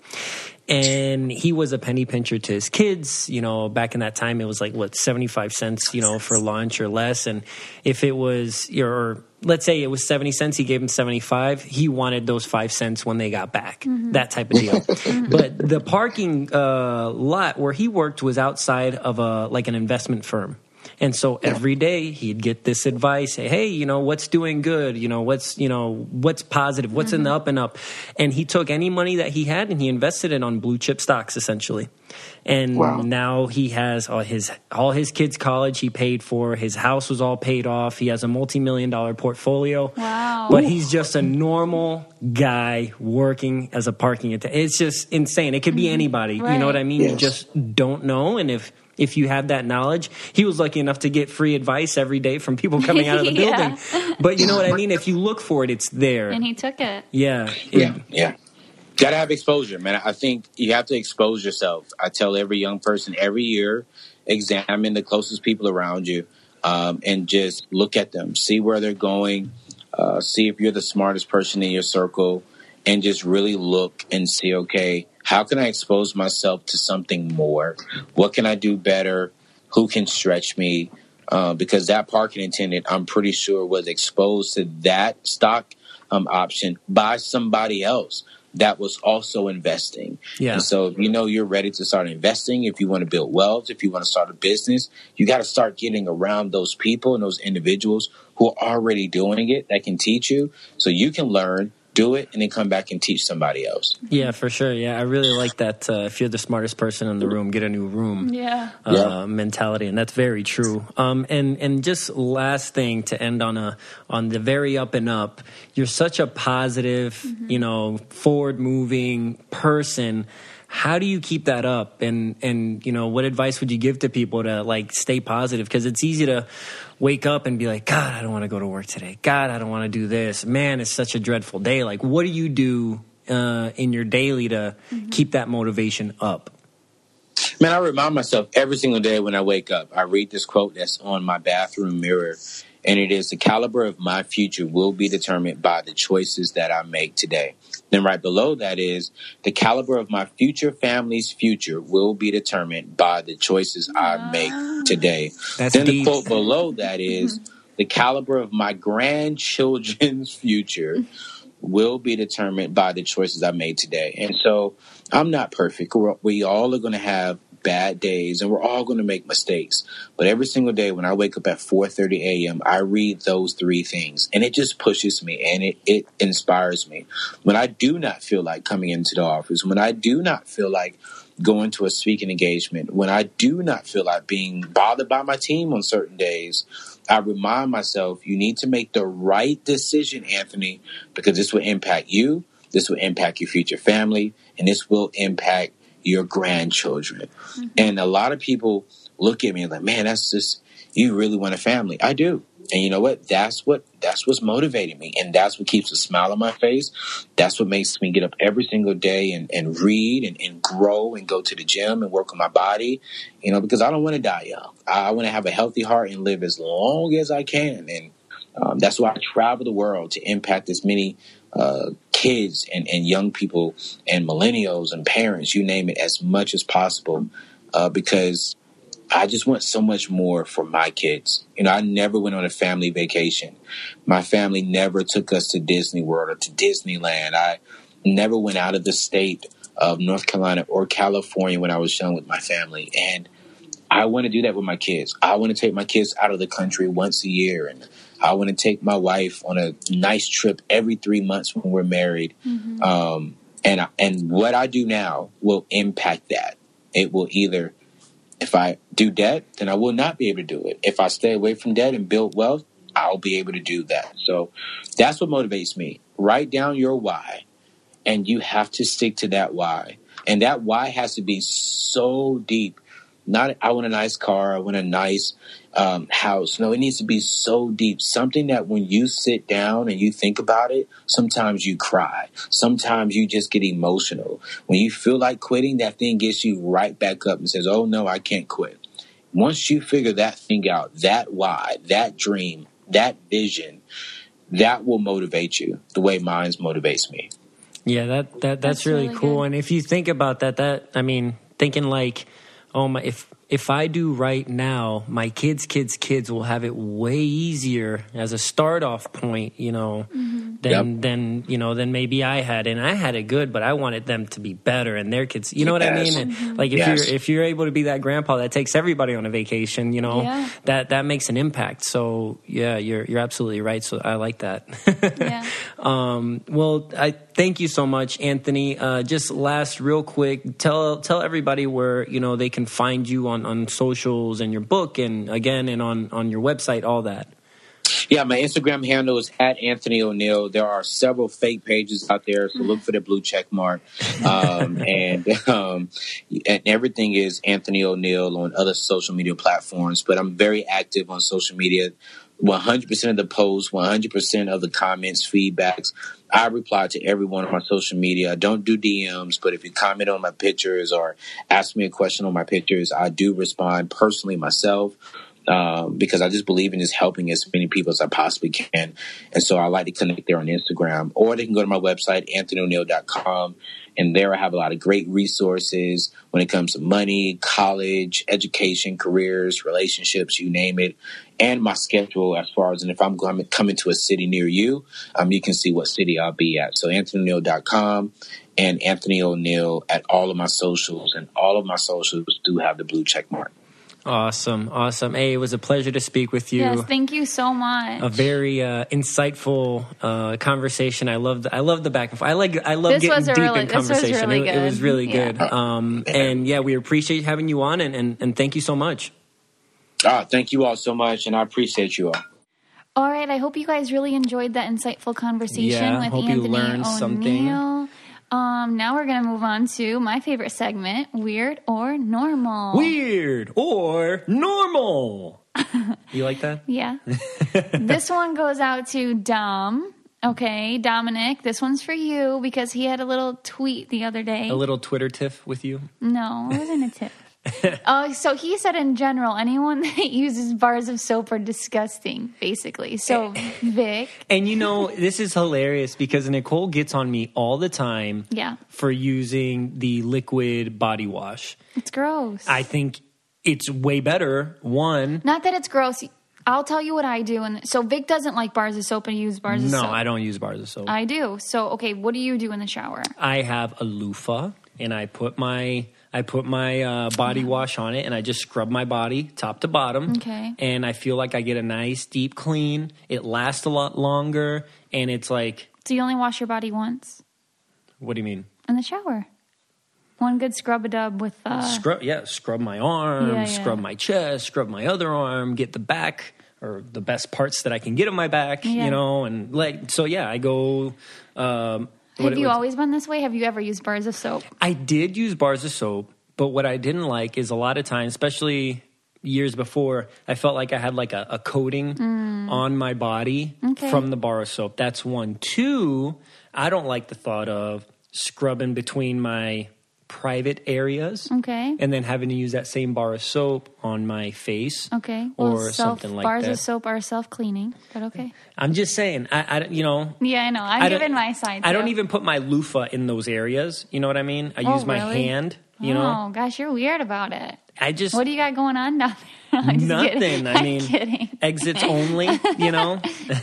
S2: And he was a penny pincher to his kids. You know, back in that time, it was like what seventy five cents, you know, for lunch or less. And if it was your, let's say it was seventy cents, he gave him seventy five. He wanted those five cents when they got back. That type of deal. but the parking uh, lot where he worked was outside of a like an investment firm. And so every day he'd get this advice, say, hey, you know, what's doing good? You know, what's, you know, what's positive? What's in the mm-hmm. up and up? And he took any money that he had and he invested it on blue chip stocks essentially. And
S4: Wow.
S2: now he has all his all his kids' college he paid for. His house was all paid off. He has a multi-million dollar portfolio.
S3: Wow.
S2: But he's just a normal guy working as a parking attendant. It's just insane. It could be mm-hmm. anybody. You know what I mean? You just don't know. And if if you have that knowledge. He was lucky enough to get free advice every day from people coming out of the
S3: Yeah.
S2: building. But you know what I mean? If you look for it, it's there.
S3: And he took it.
S2: yeah.
S4: Yeah, yeah. Got to have exposure, man. I think you have to expose yourself. I tell every young person every year, examine the closest people around you, um, and just look at them, see where they're going, uh, see if you're the smartest person in your circle, and just really look and see, okay, how can I expose myself to something more? What can I do better? Who can stretch me? Uh, because that parking attendant, I'm pretty sure, was exposed to that stock um, option by somebody else that was also investing.
S2: Yeah.
S4: And so if you know you're ready to start investing, if you want to build wealth, if you want to start a business, you got to start getting around those people and those individuals who are already doing it that can teach you so you can learn, do it, and then come back and teach somebody else.
S2: Yeah, for sure. Yeah, I really like that. Uh, if you're the smartest person in the room, get a new room.
S3: Yeah.
S2: uh,
S4: Yeah.
S2: mentality, and that's very true. Um, and and just last thing to end on a on the very up and up. You're such a positive, you know, forward moving person. How do you keep that up? And and you know, what advice would you give to people to like stay positive? Because it's easy to wake up and be like, God, I don't want to go to work today. God, I don't want to do this. Man, it's such a dreadful day. Like, what do you do uh, in your daily to keep that motivation up?
S4: Man, I remind myself every single day when I wake up. I read this quote that's on my bathroom mirror, and it is the caliber of my future will be determined by the choices that I make today. Then, right below that is the caliber of my future family's future will be determined by the choices I make today.
S2: That's
S4: then
S2: deep.
S4: the quote below that mm-hmm. is the caliber of my grandchildren's future will be determined by the choices I made today. And so I'm not perfect. We're, we all are going to have bad days and we're all going to make mistakes. But every single day when I wake up at 4:30 a.m., I read those three things and it just pushes me and it, it inspires me. When I do not feel like coming into the office, when I do not feel like going to a speaking engagement, when I do not feel like being bothered by my team on certain days, I remind myself you need to make the right decision, Anthony, because this will impact you, this will impact your future family, and this will impact your grandchildren. And a lot of people look at me like, man, that's just you really want a family. I do. And you know what? That's what that's what's motivating me. And that's what keeps a smile on my face. That's what makes me get up every single day and, and read and, and grow and go to the gym and work on my body. You know, because I don't want to die young. I, I want to have a healthy heart and live as long as I can. And um, that's why I travel the world to impact as many uh, kids and, and young people and millennials and parents, you name it, as much as possible. Uh, because I just want so much more for my kids. You know, I never went on a family vacation. My family never took us to Disney World or to Disneyland. I never went out of the state of North Carolina or California when I was young with my family. And I want to do that with my kids. I want to take my kids out of the country once a year and I want to take my wife on a nice trip every three months when we're married. Um, and I- and what I do now will impact that. It will either, if I do debt, then I will not be able to do it. If I stay away from debt and build wealth, I'll be able to do that. So that's what motivates me. Write down your why, and you have to stick to that why. And that why has to be so deep. Not I want a nice car, I want a nice um, house. No, it needs to be so deep. Something that when you sit down and you think about it, sometimes you cry. Sometimes you just get emotional. When you feel like quitting, that thing gets you right back up and says, "Oh no, I can't quit." Once you figure that thing out, that why, that dream, that vision, that will motivate you the way mine motivates me.
S2: Yeah, that that that's,
S3: That's
S2: really,
S3: really
S2: cool.
S3: good.
S2: And if you think about that, that I mean, thinking like, oh my, if if I do right now, my kids' kids' kids will have it way easier as a start off point, you know, than
S4: Yep.
S2: than you know than maybe I had. And I had it good, but I wanted them to be better and their kids. You know what I mean? And, like if
S4: Yes.
S2: you're if you're able to be that grandpa that takes everybody on a vacation, you know,
S3: Yeah.
S2: that that makes an impact. So yeah, you're you're absolutely right. So I like that.
S3: Yeah.
S2: Um, well, I thank you so much, Anthony. Uh, just last, real quick, tell tell everybody where you know they can find you on, on socials and your book, and again, and on on your website, all that.
S4: Yeah, my Instagram handle is at Anthony O'Neal. There are several fake pages out there, so look for the blue check mark. Um, and um, and everything is Anthony O'Neal on other social media platforms. But I'm very active on social media. 100% of the posts, 100% of the comments, feedbacks. I reply to every one of my social media. I don't do DMs, but if you comment on my pictures or ask me a question on my pictures, I do respond personally myself um, because I just believe in just helping as many people as I possibly can. And so I like to connect there on Instagram, or they can go to my website, anthonyo'neal.com. And there I have a lot of great resources when it comes to money, college, education, careers, relationships, you name it, and my schedule as far as, and if I'm going, coming to a city near you, um, you can see what city I'll be at. So anthonyo'neal.com and Anthony O'Neal at all of my socials, and all of my socials do have the blue check mark.
S2: Awesome, awesome. Hey, it was a pleasure to speak with you.
S3: Yes, thank you so much.
S2: a very uh, insightful uh, conversation. I love I love the back and forth. I like I love
S3: This
S2: getting
S3: was
S2: deep
S3: really-
S2: in
S3: this was
S2: conversation.
S3: really
S2: it, it was
S3: good.
S2: really
S3: Yeah.
S2: good. Um, and yeah, we appreciate having you on, and, and, and thank you so much.
S4: Ah, thank you all so much, and I appreciate you all.
S3: All right, I hope you guys really enjoyed that insightful conversation
S2: Yeah,
S3: with
S2: hope you
S3: Anthony
S2: learned something.
S3: Um, now we're gonna move on to my favorite segment, weird or normal.
S2: Weird or normal. you like that?
S3: Yeah. this one goes out to Dom. Okay, Dominic, this one's for you because he had a little tweet the other day.
S2: A little Twitter tiff with you.
S3: No, it wasn't a tip. uh, so he said in general, anyone that uses bars of soap are disgusting, basically. So, Vic,
S2: And you know, this is hilarious because Nicole gets on me all the time
S3: yeah,
S2: for using the liquid body wash.
S3: it's gross.
S2: I think it's way better. One,
S3: Not that it's gross. I'll tell you what I do. And so Vic doesn't like bars of soap and you use bars of soap. no.
S2: I don't use bars of soap.
S3: I do. So, okay, what do you do in the shower?
S2: I have a loofah and I put my I put my uh, body wash on it and I just scrub my body top to bottom.
S3: Okay.
S2: And I feel like I get a nice deep clean. It lasts a lot longer and it's like
S3: So you only wash your body once
S2: what do you mean?
S3: in the shower. One good scrub a dub with uh,
S2: scrub yeah, scrub my arm,
S3: Yeah, yeah.
S2: scrub my chest, scrub my other arm, get the back or the best parts that I can get of my back,
S3: Yeah.
S2: you know, and like so yeah, I go um
S3: Have you always been this way? Have you ever used bars of soap?
S2: I did use bars of soap, but what I didn't like is a lot of times, especially years before, I felt like I had like a, a coating on my body
S3: Mm. Okay.
S2: from the bar of soap. That's one. Two, I don't like the thought of scrubbing between my private areas
S3: Okay.
S2: and then having to use that same bar of soap on my face
S3: Okay. Well,
S2: or
S3: self,
S2: something like
S3: bars
S2: that.
S3: of soap are self cleaning, but okay.
S2: I'm just saying, I, I you know,
S3: Yeah, I know. I'm
S2: I
S3: giving my side.
S2: I don't even put my loofah in those areas. You know what I mean? I
S3: Oh,
S2: use my
S3: really?
S2: hand. You know,
S3: Oh gosh, you're weird about it.
S2: I just
S3: What do you got going on down there? I'm just
S2: Nothing.
S3: kidding.
S2: I
S3: I'm
S2: mean,
S3: kidding.
S2: exits only. You know,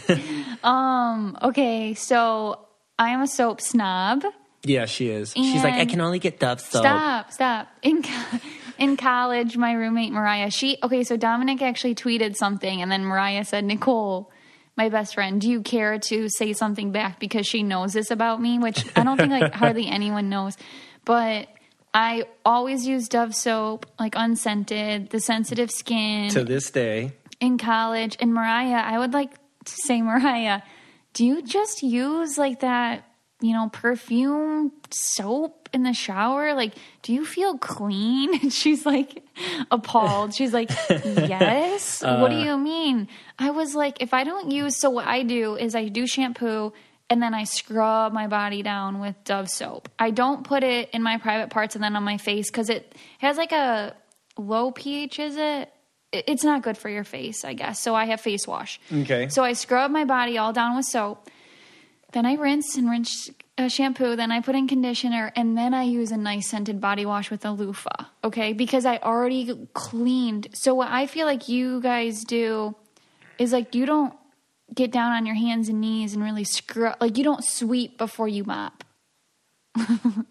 S2: um.
S3: Okay, so I am a soap snob.
S2: Yeah, she is. She's like, I can only get Dove soap.
S3: Stop, stop. In co- in college, my roommate Mariah, she okay. So Dominic actually tweeted something, and then Mariah said, "Nicole, my best friend, do you care to say something back because she knows this about me?" Which I don't think like hardly anyone knows, but. I always use Dove soap, like unscented, the sensitive skin
S2: To this day,
S3: in college. And Mariah, I would like to say, Mariah, do you just use like that, you know, perfume soap in the shower? Like, do you feel clean? And she's like appalled. She's like, yes. Uh. what do you mean? I was like, if I don't use, so what I do is I do shampoo and then I scrub my body down with Dove soap. I don't put it in my private parts and then on my face because it has like a low pH, is it? It- It's not good for your face, I guess. So I have face wash.
S2: Okay.
S3: So I scrub my body all down with soap. Then I rinse and rinse uh, shampoo. Then I put in conditioner, and then I use a nice scented body wash with a loofah. Okay, because I already cleaned. So what I feel like you guys do is like you don't get down on your hands and knees and really scrub. Like you don't sweep before you mop.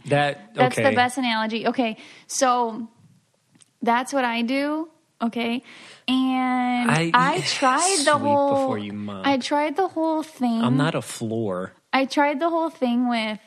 S2: that
S3: That's the best analogy. Okay, so that's what I do. Okay, and
S2: I-
S3: I, tried the whole.
S2: before you mop.
S3: I tried the whole thing.
S2: I'm not a floor.
S3: I tried the whole thing with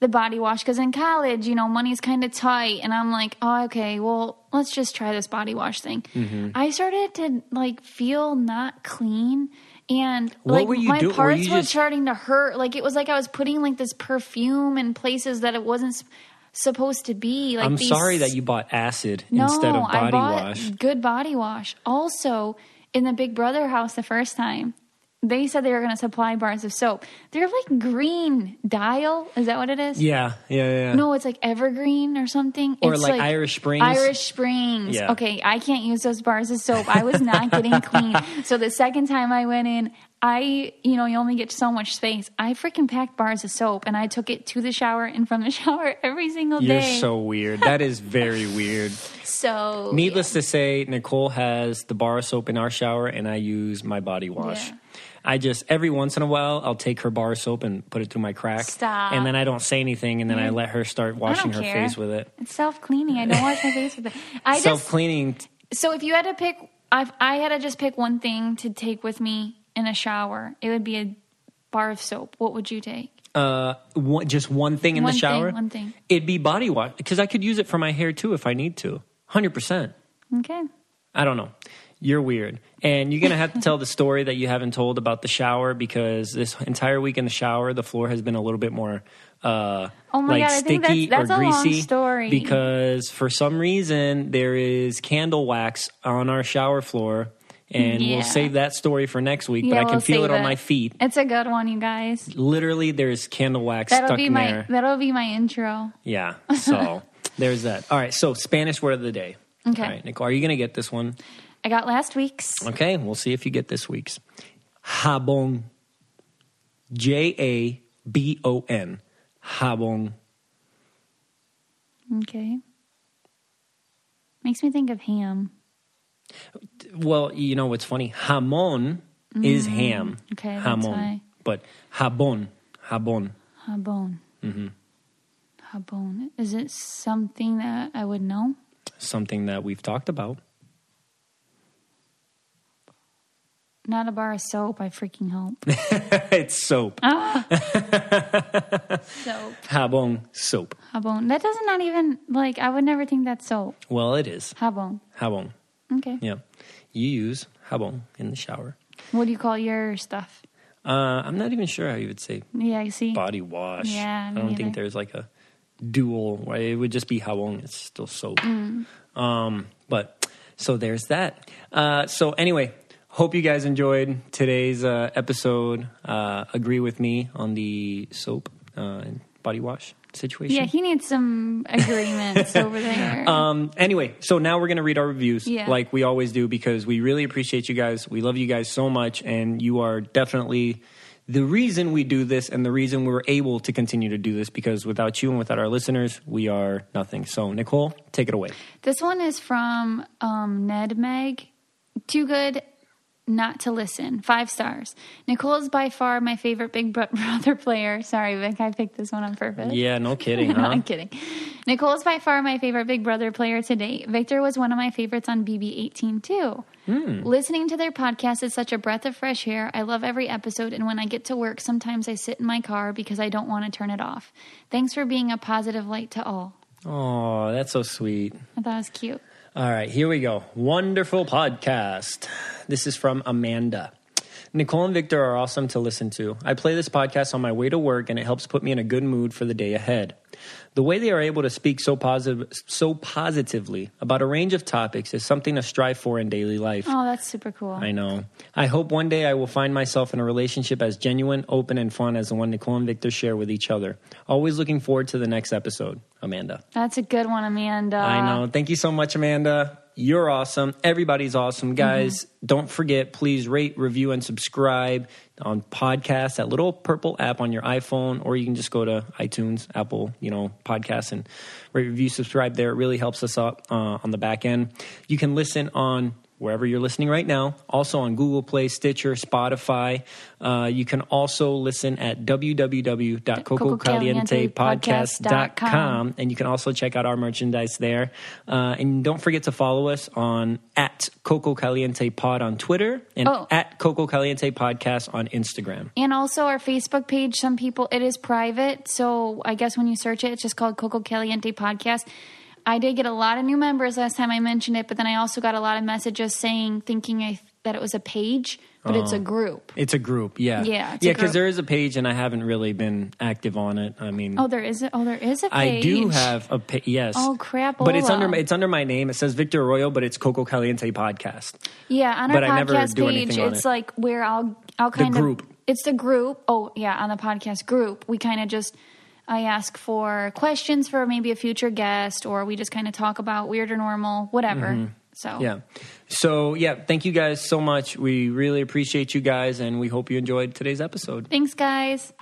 S3: the body wash because in college, you know, money's kind of tight, and I'm like, oh, okay, well, let's just try this body wash thing.
S2: Mm-hmm.
S3: I started to like feel not clean, and
S2: What
S3: like my
S2: do-
S3: parts were
S2: just-
S3: starting to hurt. Like it was like I was putting like this perfume in places that it wasn't s- supposed to be. Like
S2: I'm
S3: these-
S2: sorry that you bought acid
S3: no,
S2: instead of
S3: I
S2: body
S3: bought
S2: wash.
S3: good body wash. Also, in the Big Brother house the first time, they said they were going to supply bars of soap. They're like green dial. Is that what it is?
S2: Yeah, yeah, yeah.
S3: No, it's like evergreen or something.
S2: Or
S3: It's
S2: like Irish Springs.
S3: Irish Springs.
S2: Yeah.
S3: Okay, I can't use those bars of soap. I was not getting clean. So the second time I went in, I, you know, you only get so much space. I freaking packed bars of soap and I took it to the shower and from the shower every single
S2: You're
S3: day.
S2: so weird. That is very weird.
S3: So,
S2: Needless to say, Nicole has the bar of soap in our shower, and I use my body wash.
S3: Yeah.
S2: I just every once in a while I'll take her bar of soap and put it through my crack,
S3: Stop.
S2: and then I don't say anything, and then I mm-hmm. let her start washing her
S3: care.
S2: face with it.
S3: It's self cleaning. I don't wash my face with it. I
S2: self cleaning.
S3: so if you had to pick, if I had to just pick one thing to take with me in a shower, it would be a bar of soap. What would you take?
S2: Uh, one, just one thing in
S3: One
S2: the
S3: thing,
S2: shower.
S3: one thing.
S2: It'd be body wash because I could use it for my hair too if I need to. Hundred percent.
S3: Okay.
S2: I don't know. You're weird. And you're going to have to tell the story that you haven't told about the shower because this entire week in the shower, the floor has been a little bit more uh,
S3: Oh my
S2: like
S3: God,
S2: sticky
S3: that's- that's
S2: or greasy.
S3: story.
S2: Because for some reason, there is candle wax on our shower floor. And
S3: Yeah.
S2: we'll save that story for next week,
S3: Yeah,
S2: but I can
S3: we'll
S2: feel it
S3: save
S2: on my feet.
S3: It's a good one, you guys.
S2: Literally, there's candle wax
S3: That'll
S2: stuck
S3: be
S2: in
S3: my
S2: there.
S3: that'll be my intro.
S2: Yeah. So there's that. All right. So Spanish word of the day.
S3: Okay.
S2: All right, Nicole, are you going to get this one?
S3: I got last week's.
S2: Okay, we'll see if you get this week's. Jabón. J A B O N. Jabón.
S3: Okay. Makes me think of ham.
S2: Well, you know what's funny? Jamón is ham.
S3: Mm, okay, why.
S2: But jabón. Jabón.
S3: Habon. Mm-hmm. Habon. Is it something that I would know?
S2: Something that we've talked about.
S3: Not a bar of soap. I freaking hope.
S2: it's soap.
S3: Ah. soap.
S2: Jabón. Soap.
S3: Habon. That doesn't not even like. I would never think that's soap.
S2: Well, it is.
S3: Habon.
S2: Jabón.
S3: Okay.
S2: Yeah. You use jabón in the shower.
S3: What do you call your stuff?
S2: Uh, I'm not even sure how you would say
S3: Yeah, I see.
S2: body wash.
S3: Yeah,
S2: I don't think there's like a dual. right? It would just be jabón. It's still soap.
S3: Mm.
S2: Um, but so there's that. Uh, so anyway, hope you guys enjoyed today's uh, episode. Uh, agree with me on the soap uh, and body wash situation.
S3: Yeah, he needs some agreements over there.
S2: Um, anyway, so now we're going to read our reviews
S3: Yeah.
S2: like we always do because we really appreciate you guys. We love you guys so much, and you are definitely the reason we do this and the reason we're able to continue to do this because without you and without our listeners, we are nothing. So, Nicole, take it away.
S3: This one is from um, Ned Meg. Too good not to listen. Five stars. Nicole is by far my favorite Big Brother player. Sorry, Vic, I picked this one on purpose.
S2: Yeah, no kidding,
S3: no,
S2: huh?
S3: I'm kidding. Nicole is by far my favorite Big Brother player to date. Victor was one of my favorites on BB18 too.
S2: Hmm.
S3: Listening to their podcast is such a breath of fresh air. I love every episode, and when I get to work, sometimes I sit in my car because I don't want to turn it off. Thanks for being a positive light to all.
S2: Oh, that's so sweet.
S3: I thought it was cute.
S2: All right, here we go. Wonderful podcast. This is from Amanda. Nicole and Victor are awesome to listen to. I play this podcast on my way to work and it helps put me in a good mood for the day ahead. The way they are able to speak so positive so positively about a range of topics is something to strive for in daily life.
S3: Oh, that's super cool.
S2: I know. I hope one day I will find myself in a relationship as genuine, open, and fun as the one Nicole and Victor share with each other. Always looking forward to the next episode. Amanda.
S3: That's a good one, Amanda.
S2: I know. Thank you so much, Amanda. You're awesome. Everybody's awesome. Guys, don't forget, please rate, review, and subscribe on podcasts, that little purple app on your iPhone, or you can just go to iTunes, Apple, you know, podcasts and rate, review, subscribe there. It really helps us out uh, on the back end. You can listen on wherever you're listening right now, also on Google Play, Stitcher, Spotify. Uh, you can also listen at www.cococalientepodcast.com and you can also check out our merchandise there. Uh, and don't forget to follow us on at Coco Caliente Pod on Twitter and
S3: Oh.
S2: at Coco Caliente Podcast on Instagram.
S3: And also our Facebook page. Some people, it is private. So I guess when you search it, it's just called Coco Caliente Podcast. I did get a lot of new members last time I mentioned it, but then I also got a lot of messages saying, thinking I that it was a page, but it's a oh. group.
S2: It's a group, yeah,
S3: Yeah,
S2: yeah. Because there is a page, and I haven't really been active on it. I mean,
S3: Oh, there is a oh there is a page.
S2: I do have a pa- yes.
S3: Oh, crap,
S2: But it's under it's under my name. It says Victor Arroyo, but it's Coco Caliente podcast.
S3: Yeah, on our
S2: But I never
S3: podcast page, it's
S2: it.
S3: like where I'll I'll kind
S2: group.
S3: of it's the group. Oh yeah, on the podcast group, we kind of just I ask for questions for maybe a future guest, or we just kind of talk about weird or normal, whatever. So
S2: Mm-hmm. Yeah. So yeah, thank you guys so much. We really appreciate you guys, and we hope you enjoyed today's episode.
S3: thanks, guys.